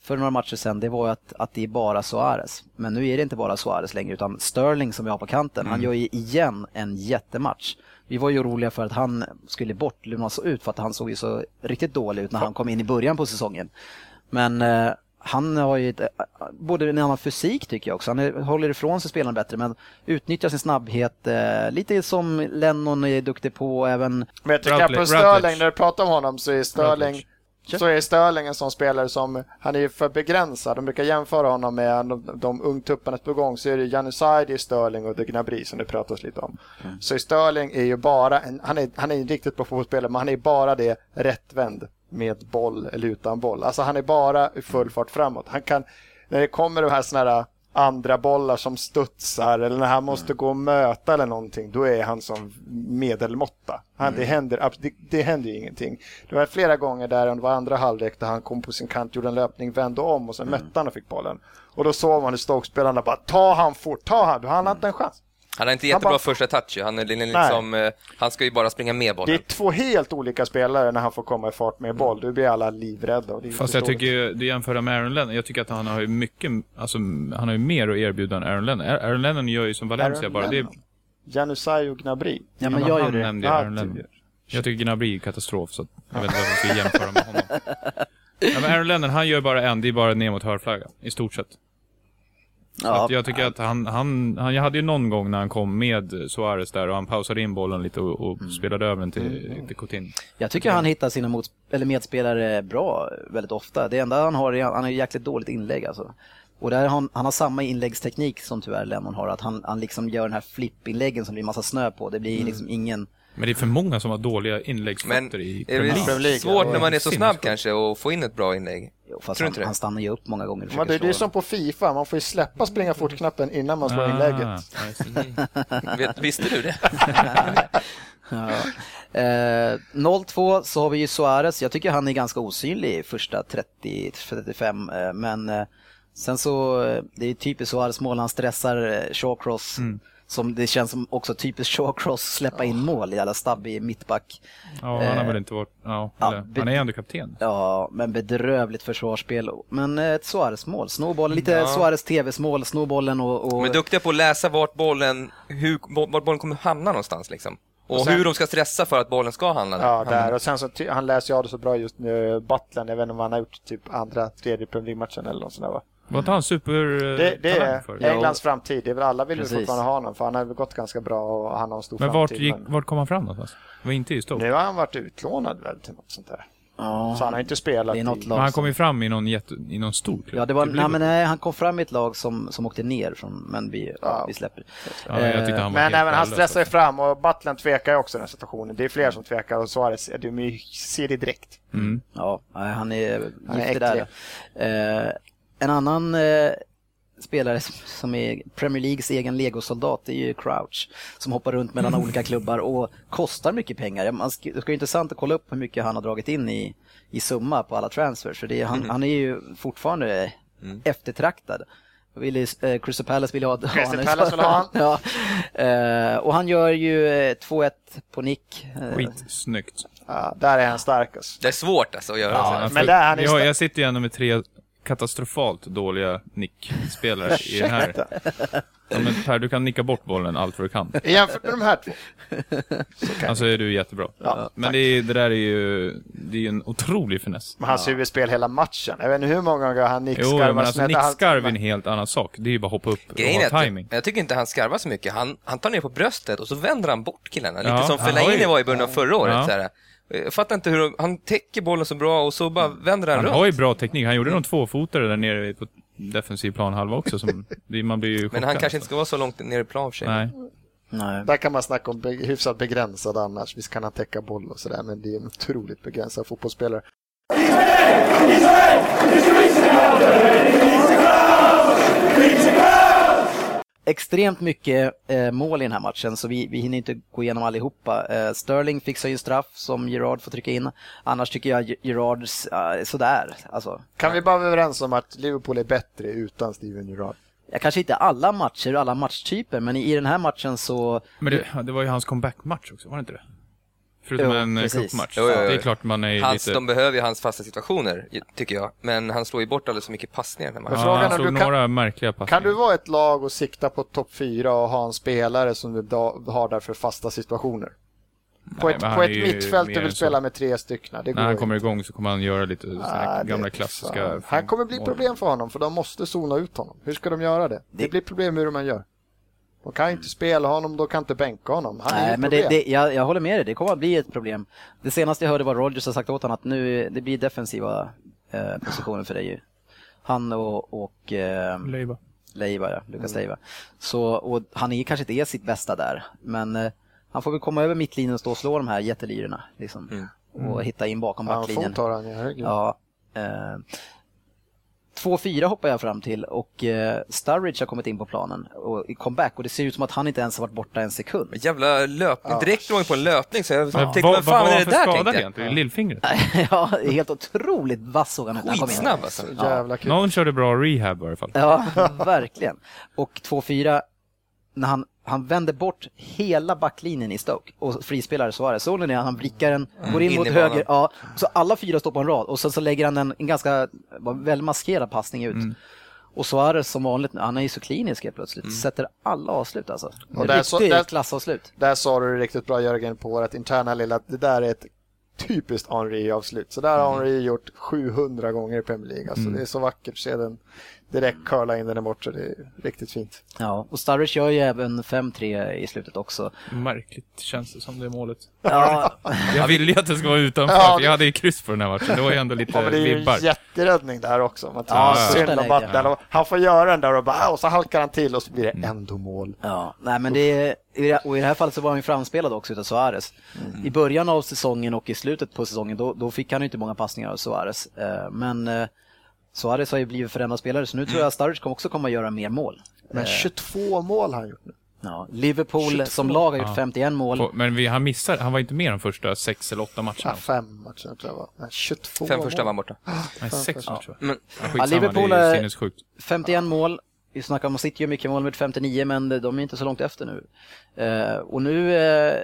för några matcher sedan, det var ju att, att det är bara Suarez. Men nu är det inte bara Suarez längre, utan Sterling som vi har på kanten, han gör ju igen en jättematch. Vi var ju oroliga för att han skulle bort, lunas ut, för att han såg ju så riktigt dålig ut när han kom in i början på säsongen. Men eh, han har ju ett, eh, både en annan fysik tycker jag också. Han är, håller ifrån sig spelarna bättre men utnyttjar sin snabbhet. Eh, lite som Lennon är duktig på även Men jag tycker Routledge- på Sterling, när du pratar om honom så är Sterling Routledge. Så är Sterling en sån spelare som, han är ju för begränsad. De brukar jämföra honom med de, de ungtupparna på gång. Så är det är Sterling och är Gnabry som det pratas lite om. Mm. Så Sterling är ju bara, en, han, är, han är en riktigt bra fotbollsspelare, men han är bara det rättvänd med boll eller utan boll. Alltså han är bara i full fart framåt. Han kan, när det kommer de här såna här andra bollar som studsar eller när han måste gå och möta eller någonting, då är han som medelmåtta. Han, det, händer, det, det händer ju ingenting. Det var flera gånger där det var andra halvlek där han kom på sin kant, gjorde en löpning, vände om och sen mötte han och fick bollen. Och då såg man hur Stoke-spelarna bara ta han fort, ta han, han har inte en chans. Han har inte Han jättebra bara- första touch han, är liksom, eh, han ska ju bara springa med Det är bollen. två helt olika spelare när han får komma i fart med boll. Då blir alla livrädda. Och det är Fast jag tycker ju, du jämför med Aaron Lennon, jag tycker att han har ju mycket, alltså han har ju mer att erbjuda än Aaron Lennon. Aaron Lennon gör ju som Valencia Aaron bara. Det är. Janusaj och Gnabry. Ja, men jag gjorde det. nämnde Aaron typ. Lennon. Jag tycker Gnabry är katastrof, så jag vet inte varför jag ska jämföra med honom. <laughs> Ja, men Aaron Lennon, han gör bara en, det är bara ner mot hörflaggan, i stort sett. Ja, jag tycker att han, han, han, jag hade ju någon gång när han kom med Suarez där och han pausade in bollen lite och, och Mm. spelade över den till, till Coutinho. Jag tycker han hittar sina mot, eller medspelare bra väldigt ofta. Det enda han har är han har ju jäkligt dåligt inlägg alltså. Och där han, han har samma inläggsteknik som tyvärr Lennon har. Att han, han liksom gör den här flippinläggen som det blir massa snö på. Det blir liksom ingen... Men det är för många som har dåliga inläggsfötter i Premier League. Svårt när man är så snabb kanske och få in ett bra inlägg? Jo, fast Tror du han, inte det? han stannar ju upp många gånger Men det, det är som på Fifa, man får ju släppa springa fort-knappen innan man slår Ah, inlägget. Vet, visste du det? <laughs> Ja. Eh, 0-2 så har vi ju Suarez. Jag tycker han är ganska osynlig i första 30-35 eh, men eh, sen så, eh, det är typiskt Suarez mål, han stressar eh, Shawcross. Mm. Som det känns som också typiskt Shawcross släppa in mål, jävla stabbig mittback. Ja, han har Eh, väl inte varit... Ja, ja, han är ändå kapten. Ja, men bedrövligt försvarsspel. Men eh, ett Suarez-mål, snowbollen, lite Ja. Suarez TVs-mål, snowbollen och... och De är duktiga på att läsa vart bollen, hur, vart bollen kommer hamna någonstans liksom. Och, Och sen- hur de ska stressa för att bollen ska hamna där. Ja, där. Och sen så, ty- han läser ju av det så bra just nu, Butlen, jag vet inte om han har gjort typ andra, tredje Premier League-matchen eller något sånt där va? Var inte han super... eh, Det, det är för? Englands framtid, det är väl alla vill ju Precis. fortfarande ha honom för han har gått ganska bra och han har en stor Men vart, framtid. gick, men vart kom han fram någonstans? Var inte i Stoke. Nu har han varit utlånad väl till något sånt där. ja, Så han har inte spelat i... lag Men han kom ju fram i någon, jätte, i någon stor klubb. Ja, det var, Typ nej, men nej, han kom fram i ett lag som, som åkte ner, från, men vi, ja. Vi släpper. Ja, jag tyckte han var Men även han stressar ju fram och Butlen tvekar ju också i den situationen. Det är fler som tvekar och Suarez, du ser det direkt. Mm. Ja, han är Han är där. Eh, en annan eh, spelare som- är Premier Leagues egen legosoldat det är ju Crouch. Som hoppar runt mellan olika <laughs> klubbar och kostar mycket pengar. Man ska, det ska vara intressant att kolla upp hur mycket han har dragit in i, i summa på alla transfers. För det är, han, han är ju fortfarande eftertraktad. Och Ville, eh, Crystal Palace vill ha, Crystal Palace vill ha han. <laughs> ja. eh, och han gör ju eh, 2-1 på nick. Eh, Skitsnyggt. Ja, där är han starkast. Det är svårt alltså att göra Ja, så. men för- där han är jag, jag sitter ju ändå med tre katastrofalt dåliga nickspelare i den här. Ja, men per, du kan nicka bort bollen allt vad du kan. Jämfört med de här två. Alltså är du jättebra. Ja, men det, är, det där är ju, det är ju en otrolig finess. Med hans huvudspel hela matchen. Jag vet inte hur många gånger han Jo, nickskarvar. men alltså nickskarv är en helt annan sak. Det är ju bara att hoppa upp Grejen och ha timing. jag tycker inte han skarvar så mycket. Han, han tar ner på bröstet och så vänder han bort killarna. Lite Ja, som Fellaini var i början av förra året. Ja. Så här. Jag fattar inte hur de, han täcker bollen så bra och så bara vänder han, Han runt. har ju bra teknik. Han gjorde någon tvåfotare där nere på defensiv planhalva också. Som, <laughs> man blir ju Men chockad, han kanske inte alltså. ska vara så långt ner i plan för sig. Nej. nej. Där kan man snacka om be- hyfsat begränsad annars. Visst kan han täcka boll och sådär, men det är en otroligt begränsad fotbollsspelare. Extremt mycket eh, mål i den här matchen så vi, vi hinner inte gå igenom allihopa. Eh, Sterling fixar ju en straff som Gerard får trycka in. Annars tycker jag Ge- Gerard eh, sådär. Alltså, Kan vi bara vara överens om att Liverpool är bättre utan Steven Gerrard? jag kanske inte alla matcher och alla matchtyper men i, i den här matchen så Men det, det var ju hans comeback-match också, var det inte det? Förutom Jo, en eh, precis. cupmatch. Jo, jo, jo. Det är klart man är Hans, lite... De behöver ju hans fasta situationer, tycker jag. Men han slår ju bort alldeles för mycket passningar. När man... Men Ja, frågan han slog du kan- några märkliga passningar. Kan du vara ett lag och sikta på topp fyra och ha en spelare som du da- har där för fasta situationer? På Nej, ett, på ett mittfält du vill än spela med tre stycken. Det går När han inte. kommer igång så kommer han göra lite det- gamla klassiska... Han kommer bli problem för honom för de måste zona ut honom. Hur ska de göra det? Det, Det- blir problem hur man gör. De kan inte spela honom, de kan inte bänka honom. Han Nej, men det, det, jag, jag håller med dig, det kommer att bli ett problem. Det senaste jag hörde var Rogers har sagt åt honom att nu det blir defensiva eh, positioner för dig. ju. Han och, och eh, Leiva. Leiva, ja, Lukas Leiva. Så, och han är kanske inte är sitt bästa där, men eh, han får väl komma över mittlinjen och stå och slå de här jättelyrorna. Liksom, Och hitta in bakom Ja, backlinjen. har han ju, herregud. Ja, eh, 2-4 hoppar jag fram till och eh, Sturridge har kommit in på planen och i comeback och det ser ut som att han inte ens har varit borta en sekund. Jävla löpning, direkt drog han på en löpning så jag Men tänkte, vad, vad vad fan var är det för där skada tänkte jag? egentligen? Lillfingret? <laughs> ja, helt otroligt vass såg han ut när han kom in. Skitsnabb alltså. Så jävla kul. Någon körde bra rehab i alla fall. Ja, <laughs> verkligen. Och 2-4, när han, han vänder bort hela backlinjen i Stoke och frispelar Suarez. Såg ni det? Han blickar den, går in in mot höger, ja, så alla fyra står på en rad och sen så lägger han en, en ganska var väldigt maskerad passning ut. Och Suarez som vanligt, han är ju så klinisk helt plötsligt, sätter alla avslut alltså. Och där så- där- klassavslut. Där sa du det riktigt bra Jörgen på vårt interna lilla, det där är ett typiskt Henri-avslut. Så där har Henri gjort 700 gånger i Premier League. Alltså, Det är så vackert att se den direkt curla in den i bort så det är riktigt fint. Ja, och Sturridge gör ju även 5-3 i slutet också. Märkligt känns det som det målet. Ja, <laughs> Jag ville ju att det skulle vara utanför, Ja, för jag hade ju kryss på den här matchen. Det var ju ändå lite Ja, men det är ju vibbar. en jätteräddning där också. Man Ja, synd om. Butler. Han får göra den där och bara, och så halkar han till och så blir det ändå mål. Ja, nej men det är, i det- och i det här fallet så var han ju framspelad också utav Suarez. I början av säsongen och i slutet på säsongen då, då fick han ju inte många passningar av Suarez. Eh, Men eh, Suarez har ju blivit förändrad spelare så nu tror jag att Sturridge kommer också kommer att göra mer mål. Men 22 mål har han gjort nu. Ja, Liverpool 22. som lag har gjort Ja. 51 mål. Men vi, han missade, han var inte med de första sex eller åtta matcherna. Ja, fem matcher tror jag var. Nej, 22 Fem första var mål. borta. Nej, sex matcher. Men Ja, Liverpool är är- sinnessjukt. 51 mål. Vi snackar om att City gör mycket mål med 59 men de är inte så långt efter nu. Eh, och nu eh,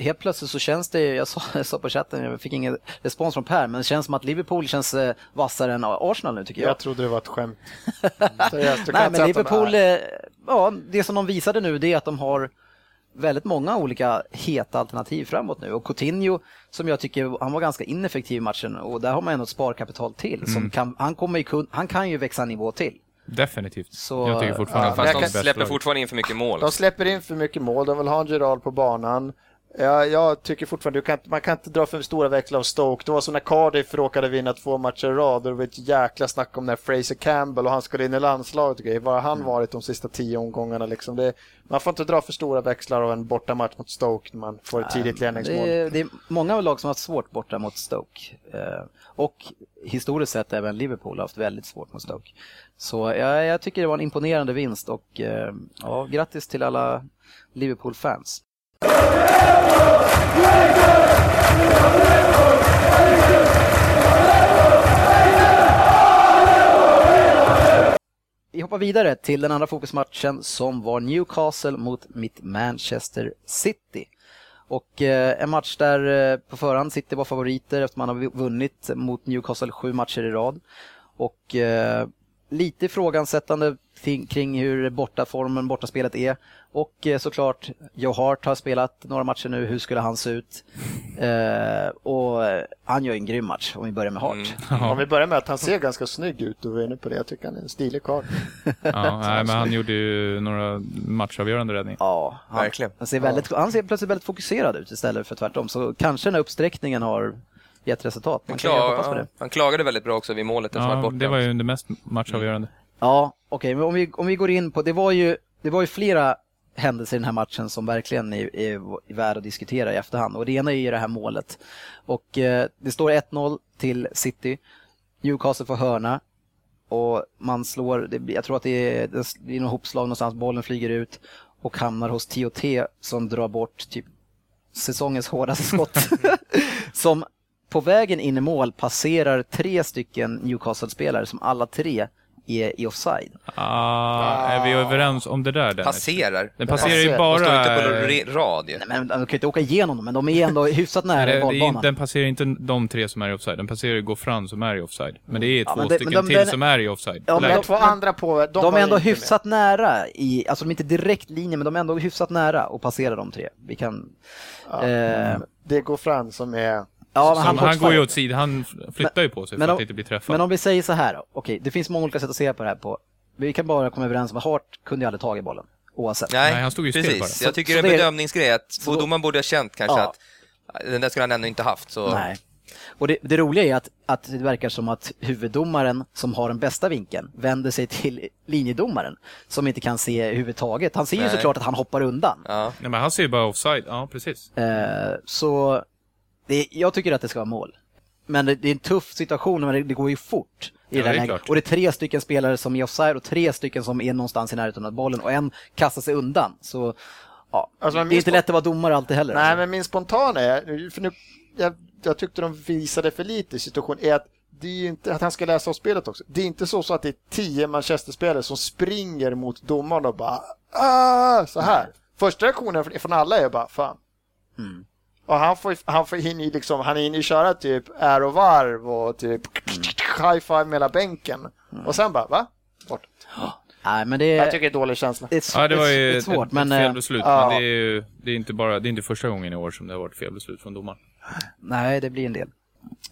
helt plötsligt så känns det, jag sa, jag sa på chatten, jag fick ingen respons från Per, men det känns som att Liverpool känns eh, vassare än Arsenal nu tycker jag. Jag trodde det var ett skämt. <laughs> Seriöst, Nej men de Liverpool, är- eh, ja det som de visade nu det är att de har väldigt många olika heta alternativ framåt nu och Coutinho som jag tycker han var ganska ineffektiv i matchen och där har man ändå ett sparkapital till som kan, han kommer ju kun, han kan ju växa nivå till. Definitivt. Så- jag tycker fortfarande Ja, fast de släpper fortfarande in för mycket mål. De släpper in för mycket mål, de vill ha en Gerard på banan. Ja, jag tycker fortfarande, du kan, man kan inte dra för stora växlar av Stoke. Det var som när Cardiff råkade vinna två matcher i rad och det var ett jäkla snack om när Fraser Campbell och han skulle in i landslaget och grejer. Var har han varit de sista tio omgångarna liksom? Det, man får inte dra för stora växlar av en bortamatch mot Stoke när man får ett tidigt ledningsmål. Det är, det är många lag som har haft svårt borta mot Stoke. Eh, och historiskt sett även Liverpool har haft väldigt svårt mot Stoke. Så jag, jag tycker det var en imponerande vinst och eh, ja, grattis till alla Liverpool-fans. Vi hoppar vidare till den andra fokusmatchen som var Newcastle mot mitt Manchester City. Och eh, en match där eh, på förhand City var favoriter efter man har vunnit mot Newcastle sju matcher i rad. Och eh, lite ifrågasättande kring, hur bortaformen, bortaspelet är. Och eh, såklart, Joe Hart har spelat några matcher nu, hur skulle han se ut? <laughs> Eh, och eh, han gör en grym match om vi börjar med Hart. Om vi börjar med att han ser ganska snygg ut och vi är inne på det. Jag tycker han är en stilig karl. <laughs> Ja, nej, men han gjorde ju några matchavgörande räddningar. Ja, han, Verkligen. Han ser, väldigt, han ser plötsligt väldigt fokuserad ut istället för tvärtom. Så kanske den här uppsträckningen har gett resultat. Man Han, kan ju hoppas på klar, det. han klagade väldigt bra också vid målet Ja, det var ju det mest matchavgörande. Ja, okej, men om vi, om vi går in på, det var ju, det var ju flera händelser i den här matchen som verkligen är, är, är värd att diskutera i efterhand. Och det ena är ju det här målet. Och eh, det står 1-0 till City. Newcastle får hörna. Och man slår, det, jag tror att det är, det är något hopslag någonstans, bollen flyger ut och hamnar hos TOT som drar bort typ säsongens hårdaste skott. <laughs> som på vägen in i mål passerar tre stycken Newcastle-spelare som alla tre är i offside. Ah, är vi överens om det där Dennis? Passerar. Den passerar ju Passerar. De står bara... inte på rad ju. Nej, men de kan ju inte åka igenom dem, men de är ändå hyfsat nära inte- den passerar inte de tre som är i offside, den passerar ju Gofran som är i offside. Men det är Ja, två men det- stycken de- till den- som är i offside. Ja, men. Men två andra på, de, De är ändå inte med. hyfsat nära, i, alltså de är inte direkt linje, men de är ändå hyfsat nära att passera de tre. Vi kan... eh, Det går fram som är... ja, men han, hoppar- går ju åt sidan, han flyttar ju på sig men för om- att inte bli träffad. Men om vi säger så här okej, det finns många olika sätt att se på det här på. Vi kan bara komma överens om att Hart kunde ju aldrig tagit bollen. oavsett. Nej, Nej, han stod ju still precis. bara. Jag tycker Så det är en bedömningsgrej att domaren borde ha känt kanske Ja. att äh, den där skulle han ändå inte haft. Så. Nej. Och det, det roliga är att, att det verkar som att huvuddomaren som har den bästa vinkeln vänder sig till linjedomaren som inte kan se överhuvudtaget. Han ser ju Nej. såklart att han hoppar undan. Ja. Nej, men han ser ju bara offside. Ja, precis. Eh, så det, jag tycker att det ska vara mål. Men det, det är en tuff situation, men det, det går ju fort. I Ja, det här det är läget. klart. och det är tre stycken spelare som är offside och tre stycken som är någonstans i närheten av bollen och en kastar sig undan. Så ja, Alltså, det är inte lätt att vara domare alltid heller. Nej, alltså. men min spontana är, för nu, jag, jag tyckte de visade för lite i situationen, är att det är inte att han ska läsa av spelet också. Det är inte så, så att det är tio Manchester-spelare som springer mot domaren och bara ah, så här. Första reaktionen från- från alla är bara fan. Mm. Och han får, han får hinner ju liksom, han hinner köra typ ärovarv och typ high five med hela bänken. Och sen bara, va? Bort. Nej, men det Jag är, tycker det är dålig känsla. det är, s- Ja, det var ju är ett, svårt, ett, men ett fel eh, beslut. ja. Men det är ju det är inte bara, det är inte första gången i år som det har varit fel beslut från domaren. nej, det blir en del.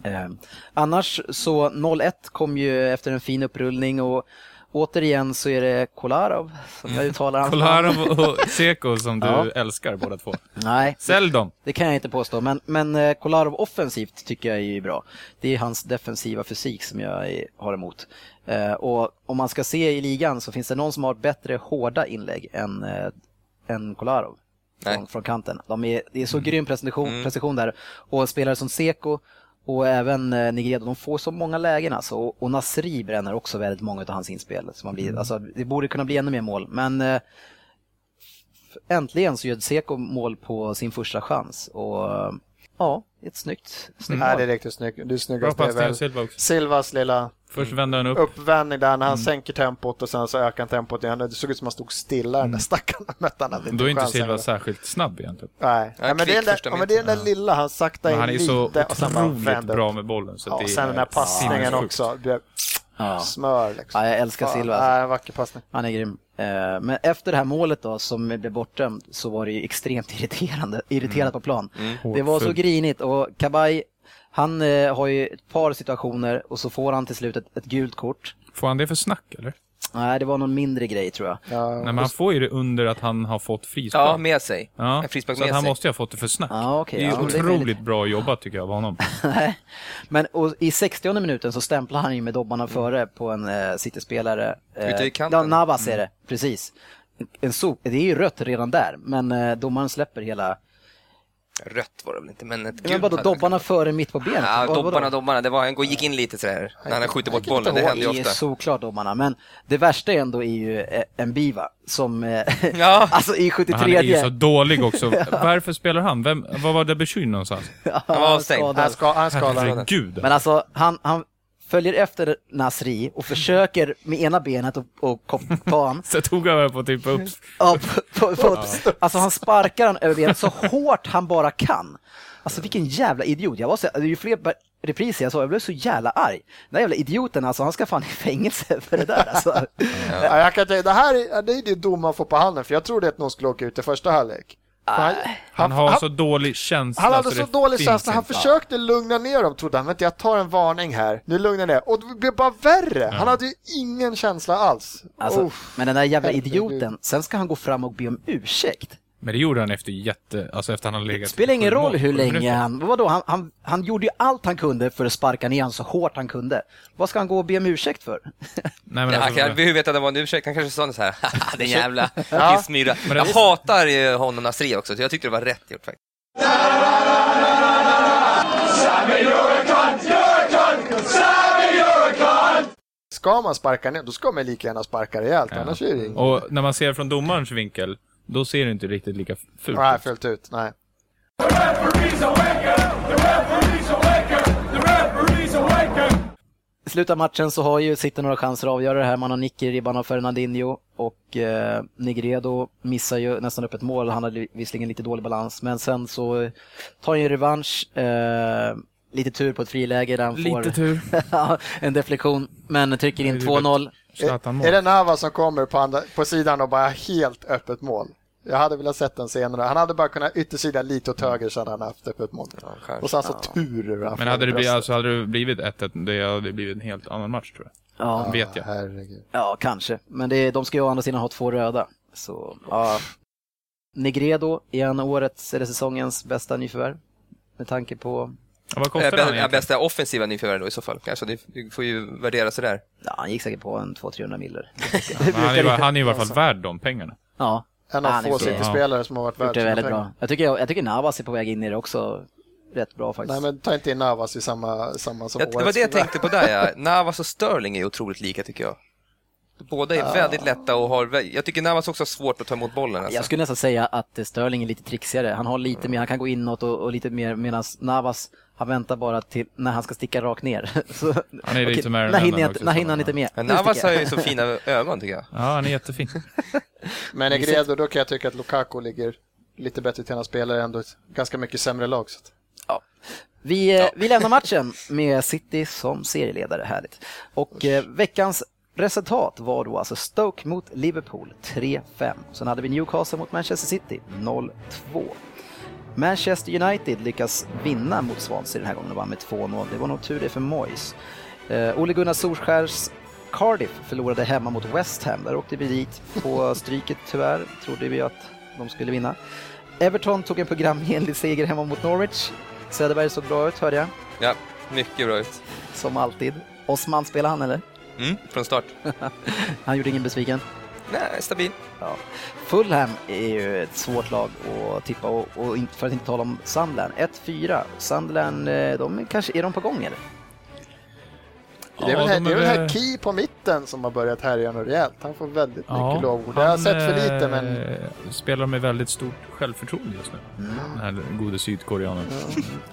Eh, annars så 0-1 kom ju efter en fin upprullning och återigen så är det Kolarov som jag uttalar hans. Kolarov och <laughs> Seko som du Ja. älskar båda två. Nej, Sälj dem! Det kan jag inte påstå, men, men eh, Kolarov offensivt tycker jag är ju bra. Det är hans defensiva fysik som jag har emot. Eh, och om man ska se i ligan så finns det någon som har bättre hårda inlägg än, eh, än Kolarov från, från kanten. De är, det är så grym precision, Mm. precision där. Och spelare som Seko och även eh, Nigredo, de får så många lägen alltså. Och, och Nasri bränner också väldigt många av hans inspel. Så man blir, alltså, det borde kunna bli ännu mer mål, men eh, äntligen så gör Seko mål på sin första chans. Och eh, ja, ett snyggt, snyggt Nej, mål. det är riktigt snyggt. Det är Bra snyggast är passning av väl Silva också. Silvas lilla Först vände han upp. uppvändning där när han sänker tempot och sen så ökar han tempot igen. Det såg ut som att han stod stilla den där stackaren. Mötte han hade Då är inte Silva heller. särskilt snabb egentligen. Nej, Ja, ja, men det är där, ja, men det är den där lilla, han saktar in han är lite så och sen bara otroligt vänder bra upp. med bollen. Så Ja, det och sen är den där passningen också. Det Ja. Smör liksom. Ja, jag älskar Silva. Alltså. Nej, vacker passning. Han är grym. Eh, Men efter det här målet då som blev bortdömt så var det ju extremt <laughs> irriterande, irriterat på plan. Det var så grinigt och Kabaj, han eh, har ju ett par situationer och så får han till slut ett, ett gult kort. Får han det för snack eller? Nej, det var någon mindre grej tror jag. Ja. Nej, men han får ju det under att han har fått frispark. Ja, med sig. Ja, En frispark så att med han sig. måste ju ha fått det för snack. Ja, okej. det är Ja, men det är otroligt väldigt- bra jobbat tycker jag av honom. <laughs> Men och i 60 minuten så stämplar han ju med dobbarna före på en eh, City-spelare. Eh, Ute i kanten. Ja, Navas är det, precis. En sop, det är ju rött redan där, men eh, domaren släpper hela... Rött var det väl inte, men ett Men gult vadå, hade det dobbarna före mitt på benet? Ja, Vad- vadå? dobbarna, dobbarna. Det var, han gick in lite sådär när han skjuter bort bollen. Det händer ju Det är ofta. såklart dobbarna, men det värsta ändå är ju eh, en Biva som, eh, <laughs> Ja. <laughs> alltså i Men 73 han är ju så dålig också. <laughs> Varför spelar han? Vem, vad var Debussyn någonstans? Ja, Han var avstängd. Han ska, han skadad. Herregud. Men alltså, han, han följer efter Nasri och försöker med ena benet och, och han. <laughs> Så tog han på typ upp. Ja, på, på, på, alltså han sparkar han över benet så hårt han bara kan. Alltså vilken jävla idiot. Jag var så, det är ju fler repriser jag såg, jag blev så jävla arg. Den där jävla idioten alltså, han ska fan i fängelse för det där alltså. Ja, jag kan tänka, det här är, det är det domaren får på handen, för jag trodde att någon skulle åka ut i första halvlek. Han, Han har han, så dålig känsla. han hade så så dålig känsla, han försökte lugna ner dem, trodde han. Vänta, jag tar en varning här. Nu lugnar jag ner. Och det blev bara värre. Han hade ju ingen känsla alls. alltså Uff. men den där jävla idioten, sen ska han gå fram och be om ursäkt. Men det gjorde han efter jätte... Alltså efter han har legat... Det spelar ingen roll hur länge han... Vadå, han, han, han gjorde ju allt han kunde för att sparka ner honom så hårt han kunde. Vad ska han gå och be om ursäkt för? <laughs> Nej, men Ja, han alltså, kan, vi vet att det var en ursäkt, han kanske sa så här, <laughs> "Haha, den jävla <laughs> Ja. kissmyra. Men Jag hatar ju honom Nasri också, så jag tyckte det var rätt gjort faktiskt. Ska man sparka ner, då ska man lika gärna sparka rejält, Ja. annars är det inget. Och när man ser från domarens vinkel, då ser det inte riktigt lika fult Nej, ut. fullt ut. Nej. I slutet av matchen så har ju City några chanser att avgöra det här. Man har nick i ribban av Fernandinho och eh, Nigredo missar ju nästan upp ett mål. Han hade visserligen lite dålig balans, men sen så eh, tar han ju revansch. Eh, lite tur på ett friläge där han får Lite tur. <laughs> Ja, en deflektion, men trycker in Det är ju 2-0. Zlatan-mål. Är, är det Nava som kommer på, andra, på sidan och bara helt öppet mål? Jag hade velat sett den senare. Han hade bara kunnat yttersida lite åt höger så hade han haft öppet mål. kanske. och så tur hur han Men hade det, blivit, alltså, hade det blivit 1-1, det hade blivit en helt annan match tror jag. Ja, vet jag. Herregud. ja, kanske. Men det, de ska ju å andra sidan ha två röda. Så, ja. Negredo, är han årets eller säsongens bästa nyförvärv? Med tanke på, Ja, vad kostar ja, egentligen? bästa offensiva nyförvärv då i så fall. Kanske det, får ju värdera sådär. ja han gick säkert på en 200-300 miller. Han är, ju- han är ju i alla fall värd de pengarna. Ja, En av få City-spelare som har varit värd väldigt pengar. bra. Jag tycker, jag tycker Navas är på väg in i det också rätt bra faktiskt. Nej men ta inte in Navas i samma, samma som Jag, det var det jag tänkte på där ja. Navas och Sterling är otroligt lika tycker jag. Båda är väldigt lätta och har, jag tycker Navas också har svårt att ta emot bollen. Alltså. Jag skulle nästan säga att Sterling är lite trixigare. Han har lite mer, han kan gå inåt och, och lite mer medan Navas, han väntar bara till när han ska sticka rakt ner. <laughs> Så, Han är lite Marilyn när hinner, också, när hinner han inte med? Men Navas har ju så fina ögon tycker jag. Ja, han är jättefin. <laughs> Men Negredo, då kan jag tycka att Lukaku ligger lite bättre till. Han spelar ändå ett ganska mycket sämre lag. Så att. Vi, eh, vi lämnar matchen med City som serieledare, härligt. Och eh, veckans resultat var då alltså Stoke mot Liverpool 3-5. Sen hade vi Newcastle mot Manchester City 0-2. Manchester United lyckas vinna mot Swansea den här gången och vann med 2-0. Det var nog tur det för Moyes. Eh, Ole Gunnar Solskjärs Cardiff förlorade hemma mot West Ham. Där åkte vi dit på <laughs> stryket tyvärr. Trodde vi att de skulle vinna. Everton tog en programenlig seger hemma mot Norwich. Söderberg såg bra ut hörde jag, Ja, mycket bra ut. som alltid. Osman spelade han eller? Mm, från start. <laughs> Han gjorde ingen besviken. Nej, stabil. Ja. Fulham är ju ett svårt lag att tippa och, och inte- för att inte tala om Sunderland. 1-4. Sunderland, eh, de är, kanske, är de på gång eller? det är väl, Ja, här, de det är väl Key på mitten som har börjat härja något rejält. Han får väldigt Ja, mycket lovord. Jag har sett för lite eh, men Spelar med väldigt stort självförtroende just nu. Den här gode sydkoreanen.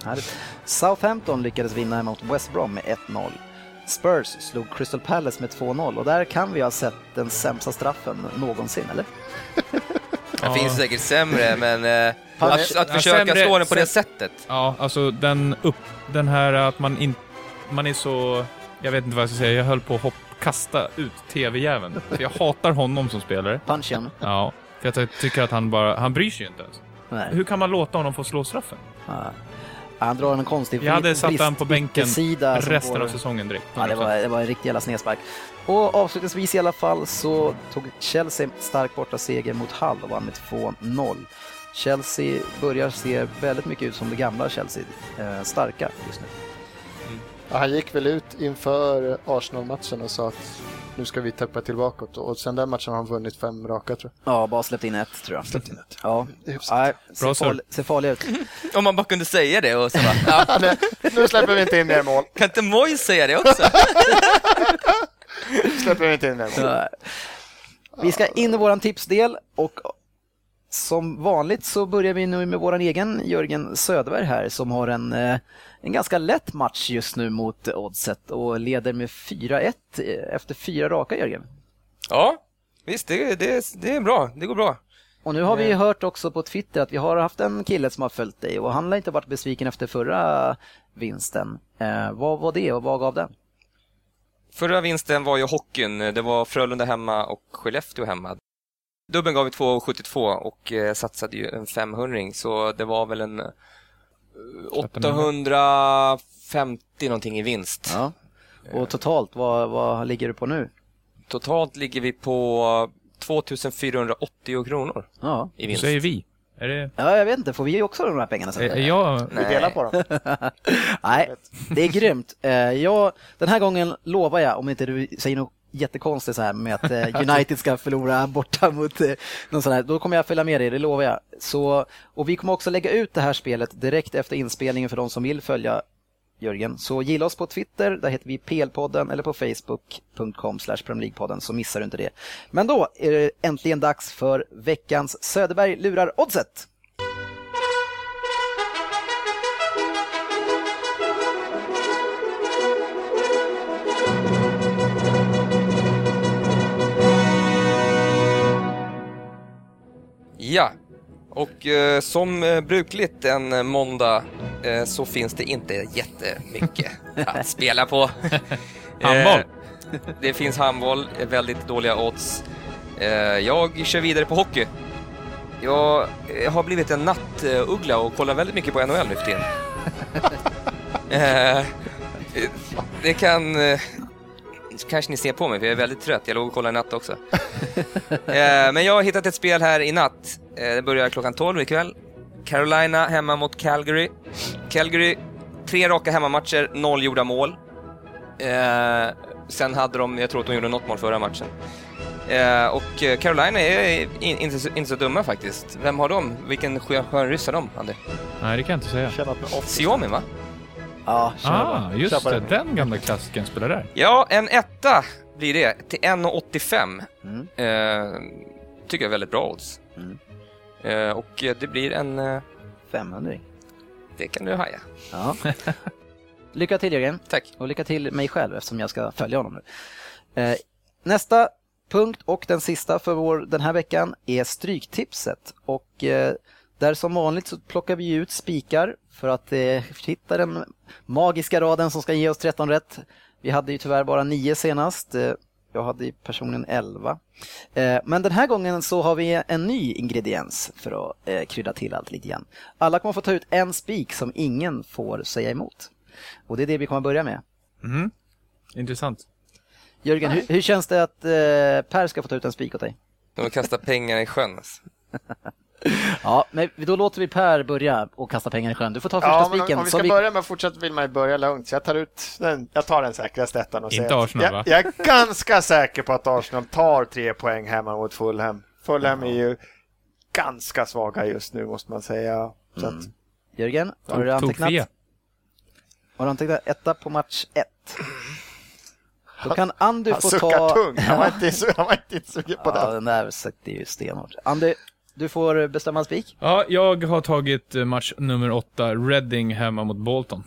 Härligt. Southampton lyckades vinna hemma mot West Brom med 1-0. Spurs slog Crystal Palace med 2-0 och där kan vi ha sett den sämsta straffen någonsin, eller? <laughs> Det finns säkert sämre, men eh, att, att försöka sämre- slå den på det sättet. Ja, alltså den upp... Den här att man inte... Man är så... Jag vet inte vad jag ska säga. Jag höll på att hopp, kasta ut TV-jäveln. För jag hatar honom som spelare. Punchen. Ja. För jag tycker att han bara... Han bryr sig ju inte ens. Nej. Hur kan man låta honom få slå straffen? Ja. Han drar en konstig Jag hade satt han på bänken resten av säsongen direkt. Ja, det var, det var en riktig jävla snedspark. Och avslutningsvis i alla fall så tog Chelsea stark borta seger mot Hull och vann med 2-0. Chelsea börjar se väldigt mycket ut som det gamla Chelsea, eh, starka just nu. ja, han gick väl ut inför Arsenal-matchen och sa att nu ska vi tappa tillbaka. Och sen den matchen har han vunnit fem raka tror jag. Ja, bara släppt in ett tror jag. Släppt in ett. Ja. Nej, ser, farlig, ser farlig ut. Om man bara kunde säga det och så bara, ja, <laughs> nej, nu släpper vi inte in mer mål. kan inte Moise säga det också? Nu <laughs> släpper vi inte in mer mål. Vi ska in i våran tipsdel och som vanligt så börjar vi nu med våran egen Jörgen Söderberg här som har en, eh, en ganska lätt match just nu mot Oddset och leder med 4-1 efter fyra raka Jörgen. Ja, visst, det, det, det är bra. Det går bra. Och nu har vi hört också på Twitter att vi har haft en kille som har följt dig och han har inte varit besviken efter förra vinsten. Eh, vad var det och vad gav den? Förra vinsten var ju hockeyn. Det var Frölunda hemma och Skellefteå hemma. Dubben gav vi 2,72 och eh, satsade ju en 500 så det var väl en eh, 850 någonting i vinst. Ja. Och totalt, vad, vad ligger du på nu? Totalt ligger vi på 2480 kronor Ja. i vinst. säger vi. Är det... ja, jag vet inte, får vi också de här pengarna sen? Är, är jag... Vi delar på dem. <laughs> Nej, det är grymt. Eh, Jag, den här gången lovar jag, om inte du säger något jättekonstigt så här med att <laughs> eh, United ska förlora borta mot eh, någon sån här, då kommer jag följa med dig, det lovar jag. Så, och vi kommer också lägga ut det här spelet direkt efter inspelningen för de som vill följa Jörgen. Så gilla oss på Twitter, där heter vi PL-podden eller på facebook.com podden så missar du inte det. Men då är det äntligen dags för veckans Söderberg lurar oddset. Ja, och eh, som eh, brukligt en eh, måndag eh, så finns det inte jättemycket <laughs> att spela på. <laughs> Handboll. Eh, det finns handboll, väldigt dåliga odds. Jag kör vidare på hockey. Jag har blivit en nattuggla och kollar väldigt mycket på NHL nu för tiden. <laughs> Det kan... kanske ni ser på mig, för jag är väldigt trött. Jag låg och kollade i natt också. <laughs> eh, men jag har hittat ett spel här i natt. Eh, det börjar klockan 12 ikväll. Carolina hemma mot Calgary. Calgary, tre raka hemmamatcher, noll gjorda mål. Eh, sen hade de, jag tror att de gjorde något mål förra matchen. Och Carolina är in, inte, så, inte så dumma faktiskt. Vem har de? Vilken skön, skön ryss har de, Andy? Nej, det kan jag inte säga. Xiaomi, va? Ja. Ah, just det. Den gamla klassikern spelar där. Ja, en etta blir det till 1,85. Mm. Eh, tycker jag är väldigt bra odds. Mm. Eh, och det blir en... Eh, 500. det kan du haja. Ja. <laughs> lycka till Jörgen. Tack. Och lycka till mig själv eftersom jag ska följa honom nu. Eh, nästa punkt och den sista för vår, den här veckan är Stryktipset. Och eh, där som vanligt så plockar vi ut spikar för att eh, hitta den magiska raden som ska ge oss 13 rätt. Vi hade ju tyvärr bara 9 senast. Eh, jag hade personligen 11. Eh, men den här gången så har vi en ny ingrediens för att eh, krydda till allt lite grann. Alla kommer få ta ut en spik som ingen får säga emot. Och det är det vi kommer börja med. Mhm. Intressant. Jörgen, hur, hur känns det att Per ska få ta ut en spik åt dig? De kastar pengar i sjön. <laughs> Ja, men då låter vi Per börja och kasta pengar i sjön. Du får ta första Ja, spiken. om vi som ska börja med fortsätta vill man ju börja lugnt. Så jag tar ut den, jag tar den säkraste ettan och Inte Arsenal, jag, va? jag är ganska säker på att Arsenal tar tre poäng hemma mot Fulham. Fulham är ju ganska svaga just nu måste man säga. Så att, Mm. Jörgen, har du tog antecknat? Har du antecknat etta på match ett? Då kan Andy han få suckar ta... tungt. Han var inte, så- <laughs> han var inte sugen på Ja, den. den där sätter ju stenhårt. Andy, du får bestämma en spik. Ja, jag har tagit eh, match nummer åtta, Reading hemma mot Bolton.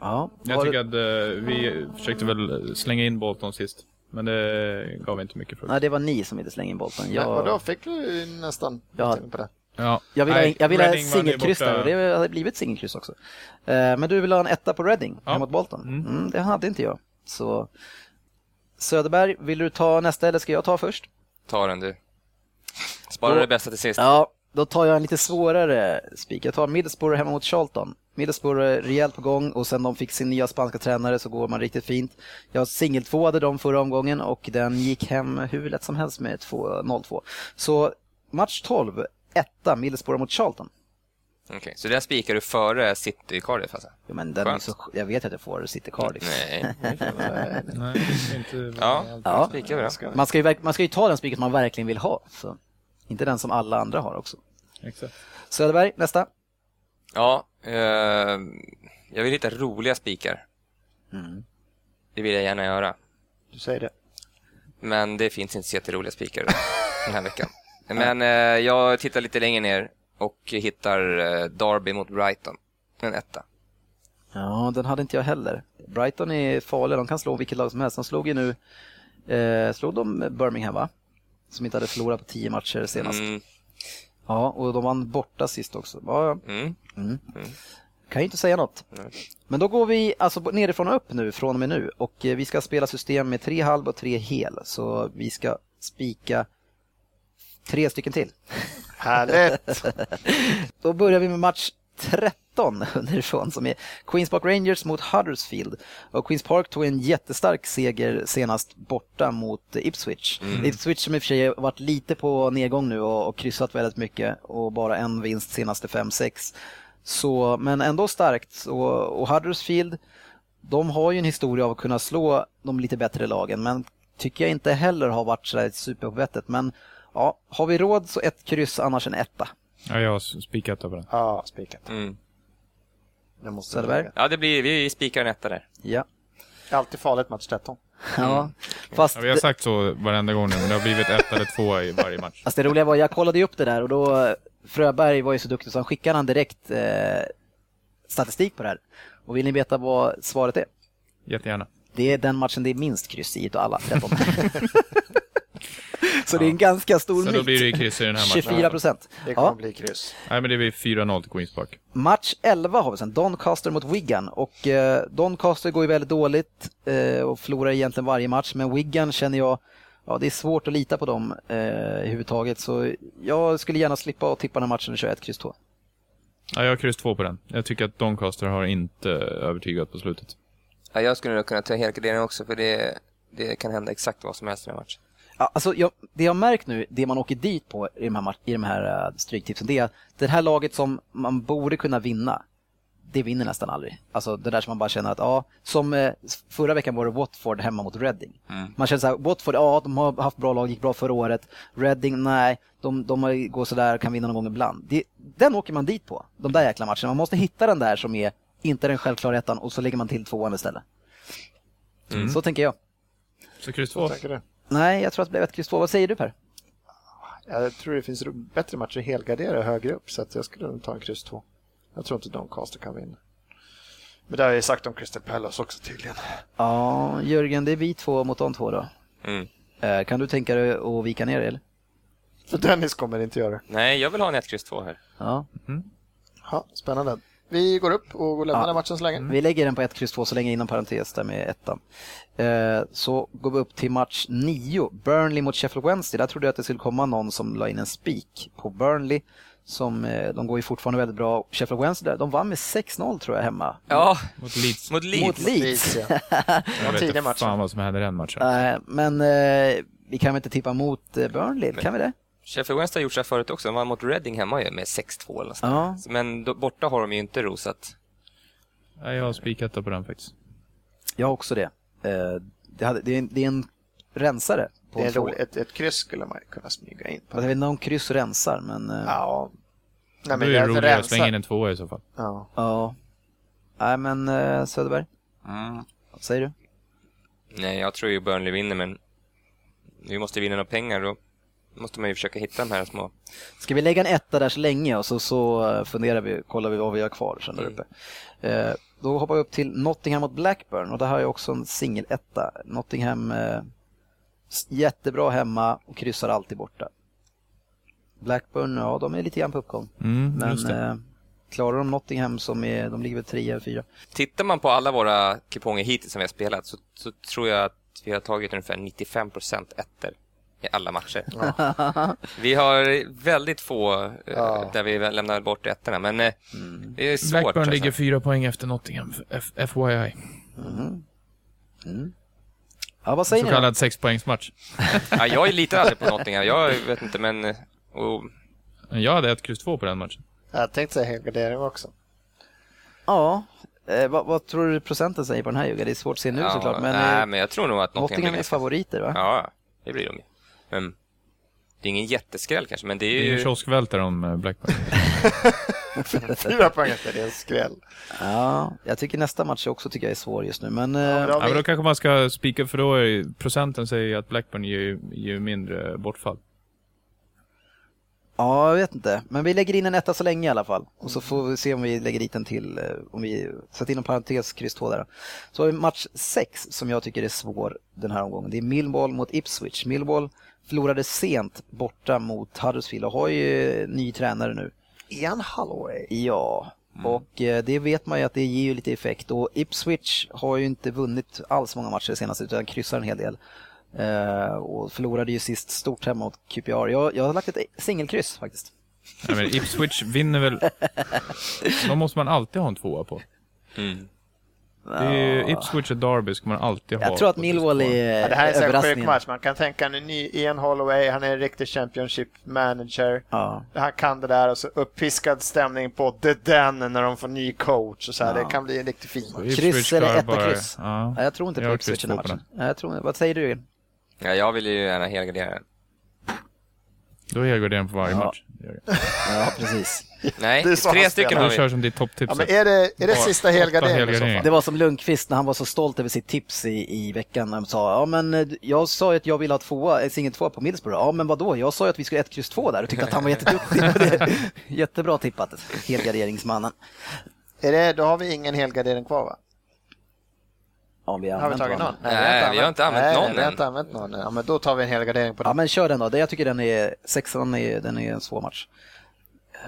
Ja, Jag har tycker du... att eh, vi försökte väl slänga in Bolton sist. Men det gav inte mycket frukt. Nej, det var ni som inte slängde in bollen. Ja. Och då Jag, fick du nästan Ja. på det. Ja. jag vill ha, jag vill ha singelkryss där och det hade blivit singelkryss också. Eh, Men du vill ha en etta på Reading ja. mot Bolton? Mm. Mm, det hade inte jag. Så Söderberg, vill du ta nästa eller ska jag ta först? Ta den du. Spara Då- det bästa till sist. Ja, då tar jag en lite svårare spik. Jag tar Middlesbrough hemma mot Charlton. Middlesbrough är rejält på gång och sen de fick sin nya spanska tränare så går man riktigt fint. Jag singeltvåade dem förra omgången och den gick hem hur lätt som helst med 2 0-2. Så match 12, etta Middlesbrough mot Charlton. Okej, så där spikar du före City i Cardiff alltså? Ja, men den är så, jag vet att jag får City Cardiff. Nej. <laughs> Nej, <laughs> inte... Ja, Ja. spikar vi då. Man ska, ju, man ska ju ta den spiken man verkligen vill ha. Så. Inte den som alla andra har också. Exakt. Söderberg, nästa. Ja, eh, jag vill hitta roliga spikar. Mm. Det vill jag gärna göra. Du säger det. Men det finns inte så jätteroliga spikar <laughs> den här veckan. Men eh, jag tittar lite längre ner och hittar eh, Derby mot Brighton. En etta. Ja, den hade inte jag heller. Brighton är farliga, de kan slå vilket lag som helst. De slog ju nu, eh, slog de Birmingham va? Som inte hade förlorat på tio matcher senast. Mm, Ja, och de vann borta sist också. Ja, mm. mm. Kan ju inte säga något. Nej. Men då går vi alltså nerifrån och upp nu, från och med nu. Och eh, vi ska spela system med tre halv och tre hel. Så vi ska spika tre stycken till. <laughs> Härligt! <laughs> Då börjar vi med match 13 underifrån som är Queens Park Rangers mot Huddersfield. Och Queens Park tog en jättestark seger senast borta mot Ipswich. Ipswich som i och för sig varit lite på nedgång nu och, och kryssat väldigt mycket och bara en vinst senaste 5-6. Så, men ändå starkt. Och, och Huddersfield, de har ju en historia av att kunna slå de lite bättre lagen men tycker jag inte heller har varit sådär super på vettet. Men ja, har vi råd så ett kryss, annars en etta. Ja, jag har spikat på den. Ja, spikat. Mm. Det måste Söderberg? Ja, det blir, vi spikar en etta där. Ja. Det är alltid farligt match 13. <laughs> Ja, fast, Ja, vi har sagt så varenda gång nu, men det har blivit ett eller två i varje match. fast det roliga var, jag kollade ju upp det där och då, eh, Fröberg var ju så duktig så han skickade han direkt eh, statistik på det här. Och vill ni veta vad svaret är? Jättegärna. Det är den matchen det är minst kryss i utav alla 13. <laughs> <laughs> så det är en ganska stor Så då blir det kryss i den här matchen. 24 procent. Det kommer Ja, bli kryss. Nej, men det blir 4-0 till Queens Park. match 11 har vi sen, Doncaster mot Wigan. Och eh, Doncaster går ju väldigt dåligt eh, och förlorar egentligen varje match. Men Wigan känner jag, ja det är svårt att lita på dem eh, överhuvudtaget. Så jag skulle gärna slippa att tippa den här matchen och köra ett kryss 2. Ja, jag har kryss två på den. Jag tycker att Doncaster har inte övertygat på slutet. Ja, jag skulle nog kunna ta helgardering också för det det kan hända exakt vad som helst i den här matchen. Ja, alltså, jag, det jag märkt nu, det man åker dit på i de här, i de här uh, stryktipsen, det är att det här laget som man borde kunna vinna, det vinner nästan aldrig. Alltså det där som man bara känner att, ja, som eh, förra veckan var det Watford hemma mot Reading. Man känner så här, Watford, ja de har haft bra lag, gick bra förra året. Reading, nej, de, de går sådär, kan vinna någon gång ibland. Det, den åker man dit på, de där jäkla matcherna. Man måste hitta den där som är inte den självklara ettan och så lägger man till tvåan istället. Så tänker jag. Så kryss två. Nej, jag tror att det blev ett kryss två. Vad säger du Per? Jag tror det finns bättre matcher att helgardera högre upp så att jag skulle nog ta en kryss 2. Jag tror inte Doncaster kan vinna. Men det har jag ju sagt om Crystal Palace också tydligen. Ja, Jörgen, det är vi två mot de två då. Mm. Eh, Kan du tänka dig att vika ner dig, eller? För Dennis kommer inte göra det. Nej, jag vill ha en 1, kryss 2 här. Ja. Ja, spännande. Vi går upp och lämnar Ja. den matchen så länge. Vi lägger den på 1, kryss 2 så länge inom parentes där med ettan. Eh, Så går vi upp till match 9, Burnley mot Sheffield Wednesday. Där trodde jag att det skulle komma någon som la in en spik på Burnley. Som, eh, de går ju fortfarande väldigt bra. Sheffield Wednesday, de vann med 6-0 tror jag hemma. Ja, Mot Leeds. mot Leeds. Mot Leeds. Leeds, <laughs> ja. Jag vet tidig inte match. fan vad som hände i den matchen. Eh, Men eh, vi kan väl inte tippa mot Burnley, kan vi det? Sheffield Wednesday har gjort så här förut också. De vann mot Reading hemma ju med 6-2 eller sånt Ja. Men då, borta har de ju inte rosat. Nej, jag har spikat på den faktiskt. Jag har också det. Eh, Det, hade, det, är, en, det är en rensare. På Det är en två. rolig, ett, ett kryss skulle man kunna smyga in på. Jag vet inte om kryss rensar, men... eh, Ja. Nej, Då men är det roligare att slänga in en tvåa i så fall. Ja. Ja. Nej, men eh, Söderberg, Mm. vad säger du? Nej, jag tror ju Burnley vinner, men vi måste vinna några pengar. Då måste man ju försöka hitta de här små... Ska vi lägga en etta där så länge och så, så eh, funderar vi, kollar vi vad vi har kvar sen där Mm. uppe. Eh, då hoppar vi upp till Nottingham mot Blackburn och där har jag också en singeletta. Nottingham eh, jättebra hemma och kryssar alltid borta. Blackburn, ja de är lite grann på uppgång. Mm, Men det. eh, klarar de Nottingham som är, de ligger väl trea eller fyra. Tittar man på alla våra kuponger hittills som vi har spelat så, så tror jag att vi har tagit ungefär 95% ettor i alla matcher. <laughs> Vi har väldigt få eh, Ja. där vi lämnar bort ettorna, men eh, det är svårt. Blackburn alltså. ligger fyra poäng efter Nottingham, F- FYI. Ja, vad Så säger ni då? kallad sexpoängsmatch. <laughs> Ja, jag litar aldrig på Nottingham. Jag vet inte, men... eh, Och, Jag hade ett kryss två på den matchen. Jag tänkte säga helgardering också. Ja, eh, vad, vad tror du procenten säger på den här Jugga? Det är svårt att se nu ja, såklart, men, nej, men jag tror nog att Nottingham är favoriter va? Ja, det blir de ju. Men det är ingen jätteskräll kanske, men det är Det är ju... ju kioskvältare om eh, Blackburn. <laughs> Fyra poäng efter det är en skräll. Ja, jag tycker nästa match också tycker jag är svår just nu, men... eh, men då- Ja, men då kanske man ska spika, för då är ju- procenten säger ju att Blackburn ger, ju- ger ju mindre bortfall. Ja, jag vet inte. Men vi lägger in en etta så länge i alla fall. Och så får vi se om vi lägger dit en till. eh, Om vi sätter in en parentes, kryss 2 där. Så har vi match 6 som jag tycker är svår den här omgången. Det är Millwall mot Ipswich. Millwall förlorade sent borta mot Huddersfield och har ju ny tränare nu. Ian Holloway. Ja, och eh, det vet man ju att det ger ju lite effekt. Och Ipswich har ju inte vunnit alls många matcher senast utan kryssar en hel del. Eh, och förlorade ju sist stort hemma mot QPR. Jag, jag har lagt ett singelkryss faktiskt. Nej, men Ipswich vinner väl... <laughs> De måste man alltid ha en tvåa på. Mm. Det är ju Ipswich och Derby ska man alltid ha. Jag tror att Millwall är Ja, det här är en sjuk match. Man kan tänka en ny Ian Holloway. Han är en riktig Championship manager. Ja. Han kan det där och så uppiskad stämning på The Den när de får ny coach och så här. Ja. Det kan bli en riktigt fin match. Kryss eller etta kryss? Ja. Jag tror inte Jag på Ipswich i den matchen. Jag tror, vad säger du? Ja, jag vill ju gärna helgardera den. Då helgarderar den på varje Ja. match. Ja, precis. Nej, Det är så han tre stycken spelar. har Du vi. kör som ditt topptips. Ja, men är det, är det Bara sista åtta helgarderingen i så helgarderingar. fall? Det var som Lundqvist när han var så stolt över sitt tips i, i veckan. Han sa, ja men eh, jag sa ju att jag ville ha tvåa, en singel tvåa på Middlesbrough. Ja men vadå, jag sa ju att vi skulle ett kryss två där och tyckte att han var <laughs> jätteduktig på det. Jättebra tippat, helgarderingsmannen. Är det, då har vi ingen helgardering kvar va? Ja, vi har Har vi tagit någon? varandra. Nej, vi har inte använt nej, någon vi har än. inte använt någon. Ja, men då tar vi en helgardering på Ja den. men kör den då, Det- jag tycker den är, sexan är, den är en svår match.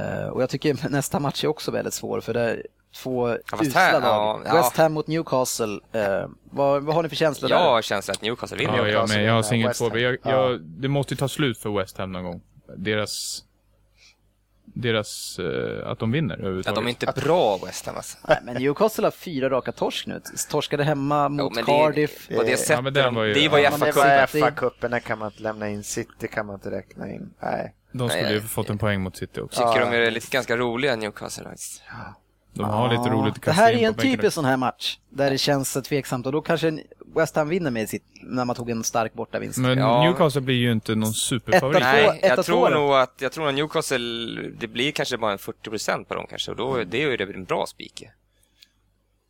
Eh, och jag tycker <laughs> nästa match är också väldigt svår för det är två fast usla lag. ja, ja. West Ham mot Newcastle. Eh, vad, vad har ni för känslor Jag där? har känslan att Newcastle vinner. Ja, jag med. Jag har singel West två. Ham. Jag, Ja. jag, det måste ju ta slut för West Ham någon gång. Deras... deras, eh, att de vinner Ja, överhuvudtaget. de är inte bra West Ham alltså. Nej, men Newcastle har fyra raka torsk nu. Torskade hemma mot men det- Cardiff. Det sättet, men den var ju- det var Ja, det Cup. FA-cupen, kan man inte lämna in. City kan man inte räkna in. Nej. De skulle Nej, ju fått en poäng mot City också. Tycker Ja. de är lite ganska roliga Newcastle faktiskt. De har lite Ja, roligt att Det kasta här in är en typisk sån här match där det känns tveksamt och då kanske West Ham vinner med sitt, när man tog en stark bortavinst. Men Ja. Newcastle blir ju inte någon superfavorit. Etta, två. Nej, etta, jag tror nog att, jag tror att Newcastle, det blir kanske bara en 40% på dem kanske och då, det är ju en bra spik.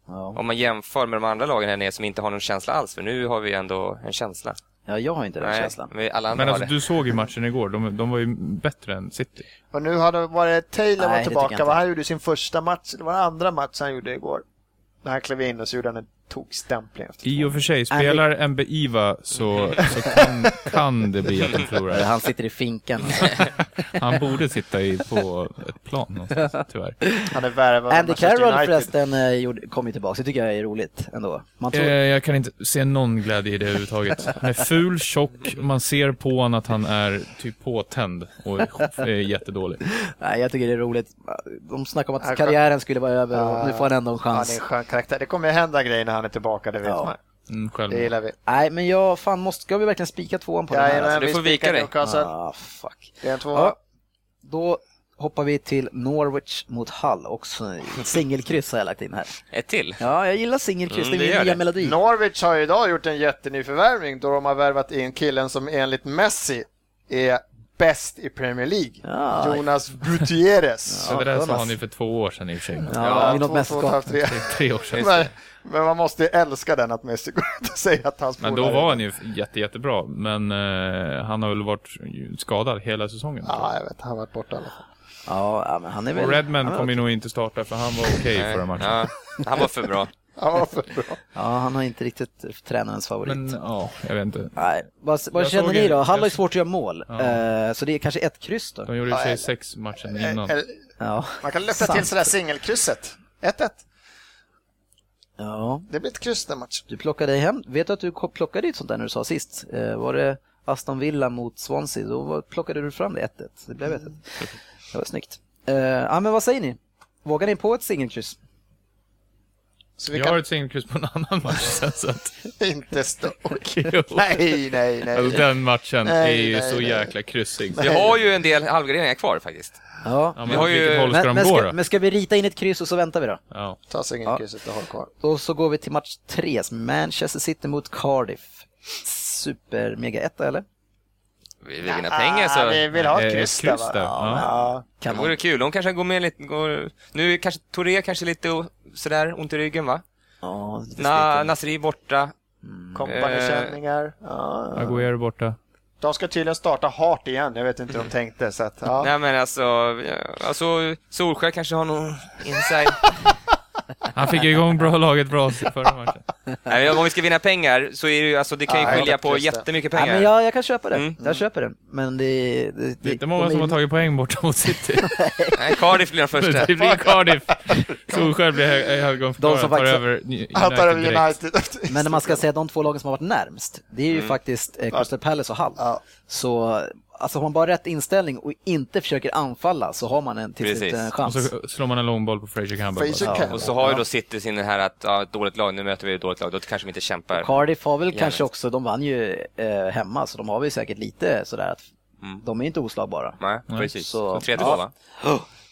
Ja. Om man jämför med de andra lagen här nere som inte har någon känsla alls, för nu har vi ändå en känsla. ja, jag har inte den känslan. men alla andra Men alltså, du såg ju matchen igår. De, de var ju bättre än City. Och nu har det varit Taylor Nej, var tillbaka. Han gjorde sin första match, det var den andra matchen han gjorde igår. När han klev in och så gjorde han en tokstämpling efter I och för sig, spelar MB-IVA så, så kan, kan det bli att de förlorar. Han sitter i finkan. <laughs> Han borde sitta i, på ett plan någonstans, <laughs> tyvärr. Han är värvad Andy Carroll förresten eh, gjorde- kom ju tillbaka, det tycker jag är roligt ändå. Man tror, Eh, jag kan inte se någon glädje i det överhuvudtaget. Han är ful, tjock, man ser på honom att han är typ påtänd och är jättedålig. nej, jag tycker det är roligt. De snackar om att karriären skulle vara över och nu får han ändå en Han är en chans. skön karaktär. Det kommer hända grejer när han är tillbaka, det vet Ja. man. Mm, själv. Det gillar vi. Nej, men jag, fan, måste, ska vi verkligen spika tvåan på den här? Alltså? du vi får vika dig. Ah, fuck. Det är en tvåa. Ja, då hoppar vi till Norwich mot Hull. Också <laughs> singelkryss har jag lagt in här. Ett till? Ja, jag gillar singelkryss, Mm, det är min nya det. melodi. Norwich har ju idag gjort en jätteny förvärvning då de har värvat in killen som enligt Messi är bäst i Premier League. Ja. Jonas Gutierrez. Så det där sa han ju för två år sedan i och för sig. Ja, något två, två, två. Tre, tre år sedan. Men, man måste ju älska den att Messi går ut och säger att hans Men då var han ju jätte, jättebra. Men eh, han har väl varit skadad hela säsongen. Ja, jag vet. Han har varit borta i alla fall. Ja, ja, men han är väl... Och Redman han kommer ju nog inte starta för han var okej Nej. förra matchen. Ja, han var för bra. <laughs> Han var för bra. Ja, han har inte riktigt tränarens favorit. Men ja, jag vet inte. Nej, vad, vad känner ni då? Hull har ju svårt att göra mål, Ja. Eh, så det är kanske ett kryss då. De gjorde för sig sex matchen innan. Eller, Ja, Man kan lyfta till sådär singelkrysset. 1-1. Ja. Det blir ett kryss den matchen. Du plockade hem, vet du att du plockade ett sånt där när du sa sist? Eh, var det Aston Villa mot Swansea, då plockade du fram det 1-1. Det blev 1-1. Det var snyggt. Eh, ja, men vad säger ni? Vågar ni på ett singelkryss? Så vi Jag kan har ett singelkryss på en annan match sen så att... <laughs> inte stå. <laughs> Jo. <laughs> Nej, nej, nej. Alltså den matchen Nej, är ju nej, så nej. jäkla kryssig. Vi har ju en del halvgarderingar kvar faktiskt. Ja. Ja, Vi men har ju- håll ska Men, gå ska, men ska vi rita in ett kryss och så väntar vi då? Ja. Ta singelkrysset och håll kvar. Och så går vi till match tre, Manchester City mot Cardiff. Super mega etta eller? Vi vill vinna pengar så vi vill ha Eh, ett ett kryss, kryss där, va? ja. Ja. det Kan vore kul. De kanske går med lite, går... Nu är kanske Touré kanske lite sådär ont i ryggen va? Ja, Na, Na, Nasri borta. Kompanykänningar. Ja. Aguero borta. De ska tydligen starta Hart igen. Jag vet inte hur de tänkte. Så att, ja. Nej men alltså, ja, alltså Solskjaer kanske har någon <laughs> inside. Han fick igång bra laget bra förra matchen. Nej, om vi ska vinna pengar så är det ju, alltså det kan ju Ja, skilja på jättemycket ja, pengar. men jag, jag kan köpa det. Mm. Jag köper det. Men det... det, det Det är inte många de som har tagit poäng borta mot City. <laughs> Nej, Cardiff blir den första. Det blir Cardiff. Solskjaer blir hö- högomförklarad, De som tar över United tar över direkt. United. Men när man ska säga de två lagen som har varit närmst, det är ju faktiskt eh, Crystal Palace och Hull. Ja. Så alltså, har man bara rätt inställning och inte försöker anfalla så har man en till slut Precis. en Och chans. så slår man en långboll på Fraser Campbell. Fraser. Campbell. Och så har ju då City sin här att, ja, ett dåligt lag, nu möter vi ett dåligt lag, då kanske vi inte kämpar. Cardiff har väl Gärna. kanske också, de vann ju eh, hemma så de har väl säkert lite sådär att Mm. de är inte oslagbara. Nej, Nej. precis. Så- 3-2 ja. va?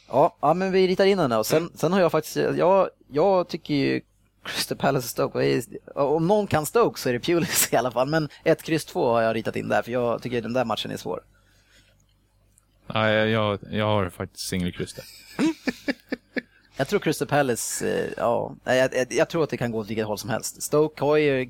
Ja, ja, men vi ritar in den och sen, sen har jag faktiskt, jag, jag tycker ju Crystal Palace och Stoke, är- om någon kan Stoke så är det Pulis <laughs> i alla fall, men ett kryss två har jag ritat in där för jag tycker den där matchen är svår. Nej, jag, jag har faktiskt singelkryss. <laughs> Jag tror Crystal Palace, eh, ja, nej, jag, jag, jag tror att det kan gå åt vilket håll som helst. Stoke har ju eh,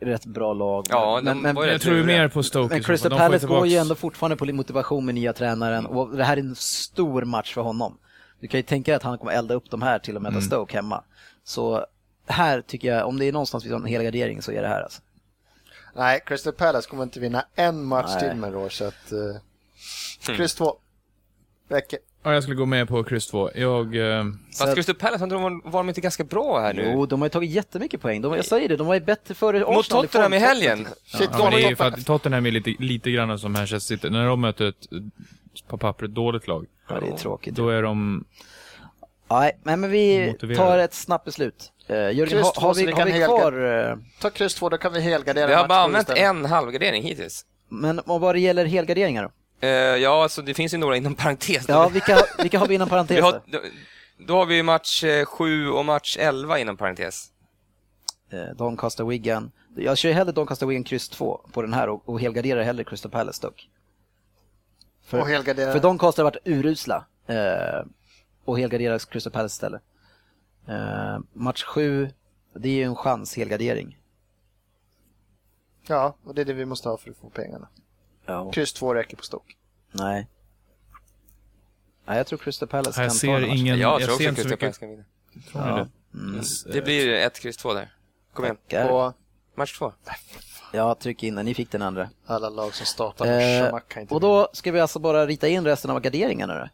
rätt bra lag. Ja, men, men, Jag tror ju mer på Stoke. men. Crystal Palace går ju ändå fortfarande på motivation med nya tränaren och det här är en stor match för honom. Du kan ju tänka dig att han kommer elda upp de här till att möta Mm. Stoke hemma. Så här tycker jag, om det är någonstans vi har en helgardering så är det här alltså. Nej, Crystal Palace kommer inte vinna en match Nej. till med Roche. Så att, uh, kryss två. Räcker. Ja, jag skulle gå med på kryss 2. Jag... Eh, Fast Crystal Palace, de var, var de inte ganska bra här nu? Jo, de har ju tagit jättemycket poäng. De, jag säger det, de var ju bättre före Mot Arsenal Tottenham i helgen. Shit, ja, men det är ju för att Tottenham är lite, lite grann som Manchester City. När de möter ett på pappret dåligt lag. Ja, det är tråkigt. Då är de... Nej, men men vi tar ett snabbt beslut. Uh, Jörgen, Kryss har, har vi, vi har kan vi kvar... eh, Ta kryss två, då kan vi helgardera Vi har bara använt en halvgardering hittills. Men om vad det gäller helgarderingar då? Eh, ja, alltså det finns ju några inom parentes. Ja, vilka, vilka har vi inom <laughs> vi parentes? har, då, då har vi match 7 och match 11 inom parentes. Eh, Doncaster Wigan. Jag kör hellre Doncaster Wigan kryss 2 på den här och, och helgarderar hellre Crystal Palace dock. För, Och helgardera. för Doncaster har varit urusla eh, och helgarderar Crystal Palace istället. Eh, match 7, det är ju en chans helgardering. Ja, och det är det vi måste ha för att få pengarna. Ja. Kryss två räcker på stock. Nej. Nej, jag tror Crystal Palace Jag kan ser ta den matchen. ingen- jag jag tror också så Crystal mycket- Palace kan vinna. Tror Ja. det? Mm. Det blir 1, kryss 2 där. Kom igen. Tackar. Och Match 2. Ja, tryck in den. Ni fick den andra. alla lag som startar Eh, kan inte och då ska vi alltså bara rita in resten av garderingarna då.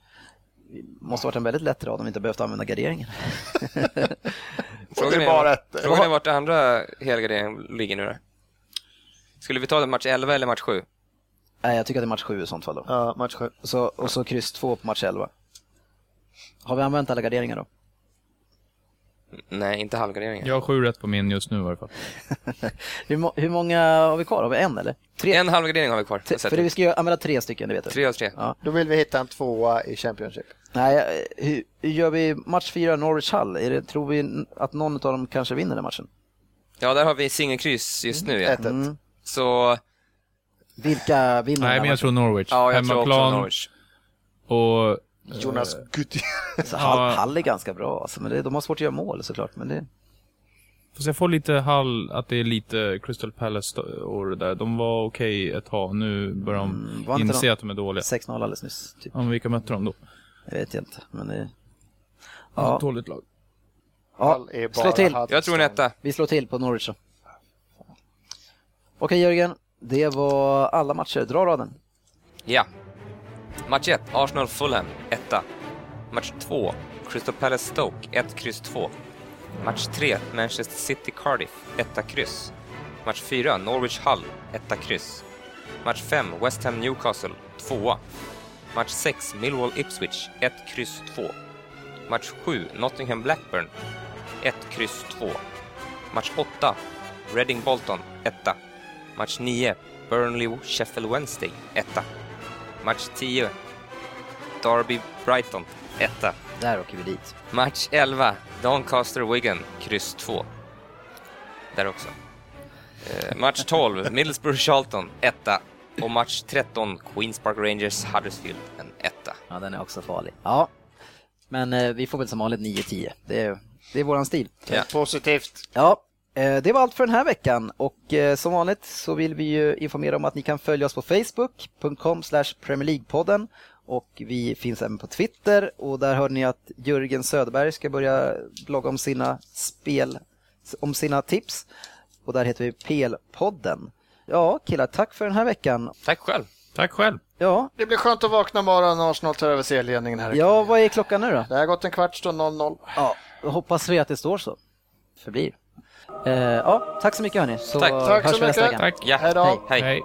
Det måste varit en väldigt lätt rad om vi inte behövt använda garderingen. <laughs> Frågan är bara ett- frågan är vart det andra helgarderingen ligger nu då? Skulle vi ta det match 11 eller match 7? Nej, jag tycker att det är match 7 i sånt fall då. Ja, match sju. Och så, och så kryss 2 på match 11. Har vi använt alla garderingar då? Nej, inte halvgarderingen. Jag har sju rätt på min just nu i varje fall. <laughs> Hur, må, hur många har vi kvar? Har vi en eller? Tre? En halvgardering har vi kvar. Tre- för det vi ska ju använda tre stycken, det vet du. Tre av tre. Ja. Då vill vi hitta en tvåa i Championship. Nej, hur, hur gör vi match 4 Norwich Hull? Är det, tror vi att någon av dem kanske vinner den matchen? Ja, där har vi singelkryss just nu. Ja. 1-1. Mm. Så, Vilka vinner Nej, men jag tror Norwich. ja, jag tror också Hemmaplan Norwich. och... Jonas Gutti. Så Hull, Hull är ganska bra alltså, men det, de har svårt att göra mål såklart. Men det, Fast jag får lite hall att det är lite Crystal Palace år där. De var okej ett tag. Nu börjar de Mm, inse de- att de är dåliga. 6-0 alldeles nyss. Typ. Ja, men vilka mötte de då? Jag vet inte, men det... Ja. Ett dåligt lag. ja Hall slå till. Jag tror en etta. Vi slår till på Norwich då. Okej Jörgen, det var alla matcher. Dra raden. Ja. Match 1, Arsenal-Fulham, etta. Match 2, Crystal Palace-Stoke, 1, kryss 2. Match 3, Manchester City-Cardiff, 1, kryss. Match 4, Norwich-Hull, 1, kryss. Match 5, West Ham-Newcastle, 2. Match 6, Millwall-Ipswich, 1, kryss 2. Match 7, Nottingham-Blackburn, 1, kryss 2. Match 8, Reading-Bolton, etta. Match 9, Burnley-Sheffield Wednesday, etta. Match 10, Derby-Brighton, etta. Där åker vi dit. Match 11, Doncaster-Wigan, kryss 2. Där också. Eh, match 12, <laughs> Middlesbrough-Charlton, etta. Och match 13, Queens Park Rangers-Huddersfield, en etta. Ja, den är också farlig. Ja, men eh, vi får väl som vanligt 9-10. Det är, det är våran stil. Ja. Positivt. Ja, det var allt för den här veckan och eh, som vanligt så vill vi ju informera om att ni kan följa oss på facebook.com Premier League-podden och vi finns även på Twitter och där hörde ni att Jörgen Söderberg ska börja blogga om sina spel, om sina tips och där heter vi PL-podden. Ja, killar, tack för den här veckan. Tack själv. Tack själv. Ja, Det blir skönt att vakna imorgon när Arsenal tar över serieledningen här. ja vad är klockan nu då? Det har gått en kvart, står 0-0. Ja, då hoppas vi att det står så. Förblir. Eh, ja, tack så mycket hörni, så Tack. Tack hörs så vi nästa mycket. vecka. Tack. Ja. Hej då. Hej. Hej.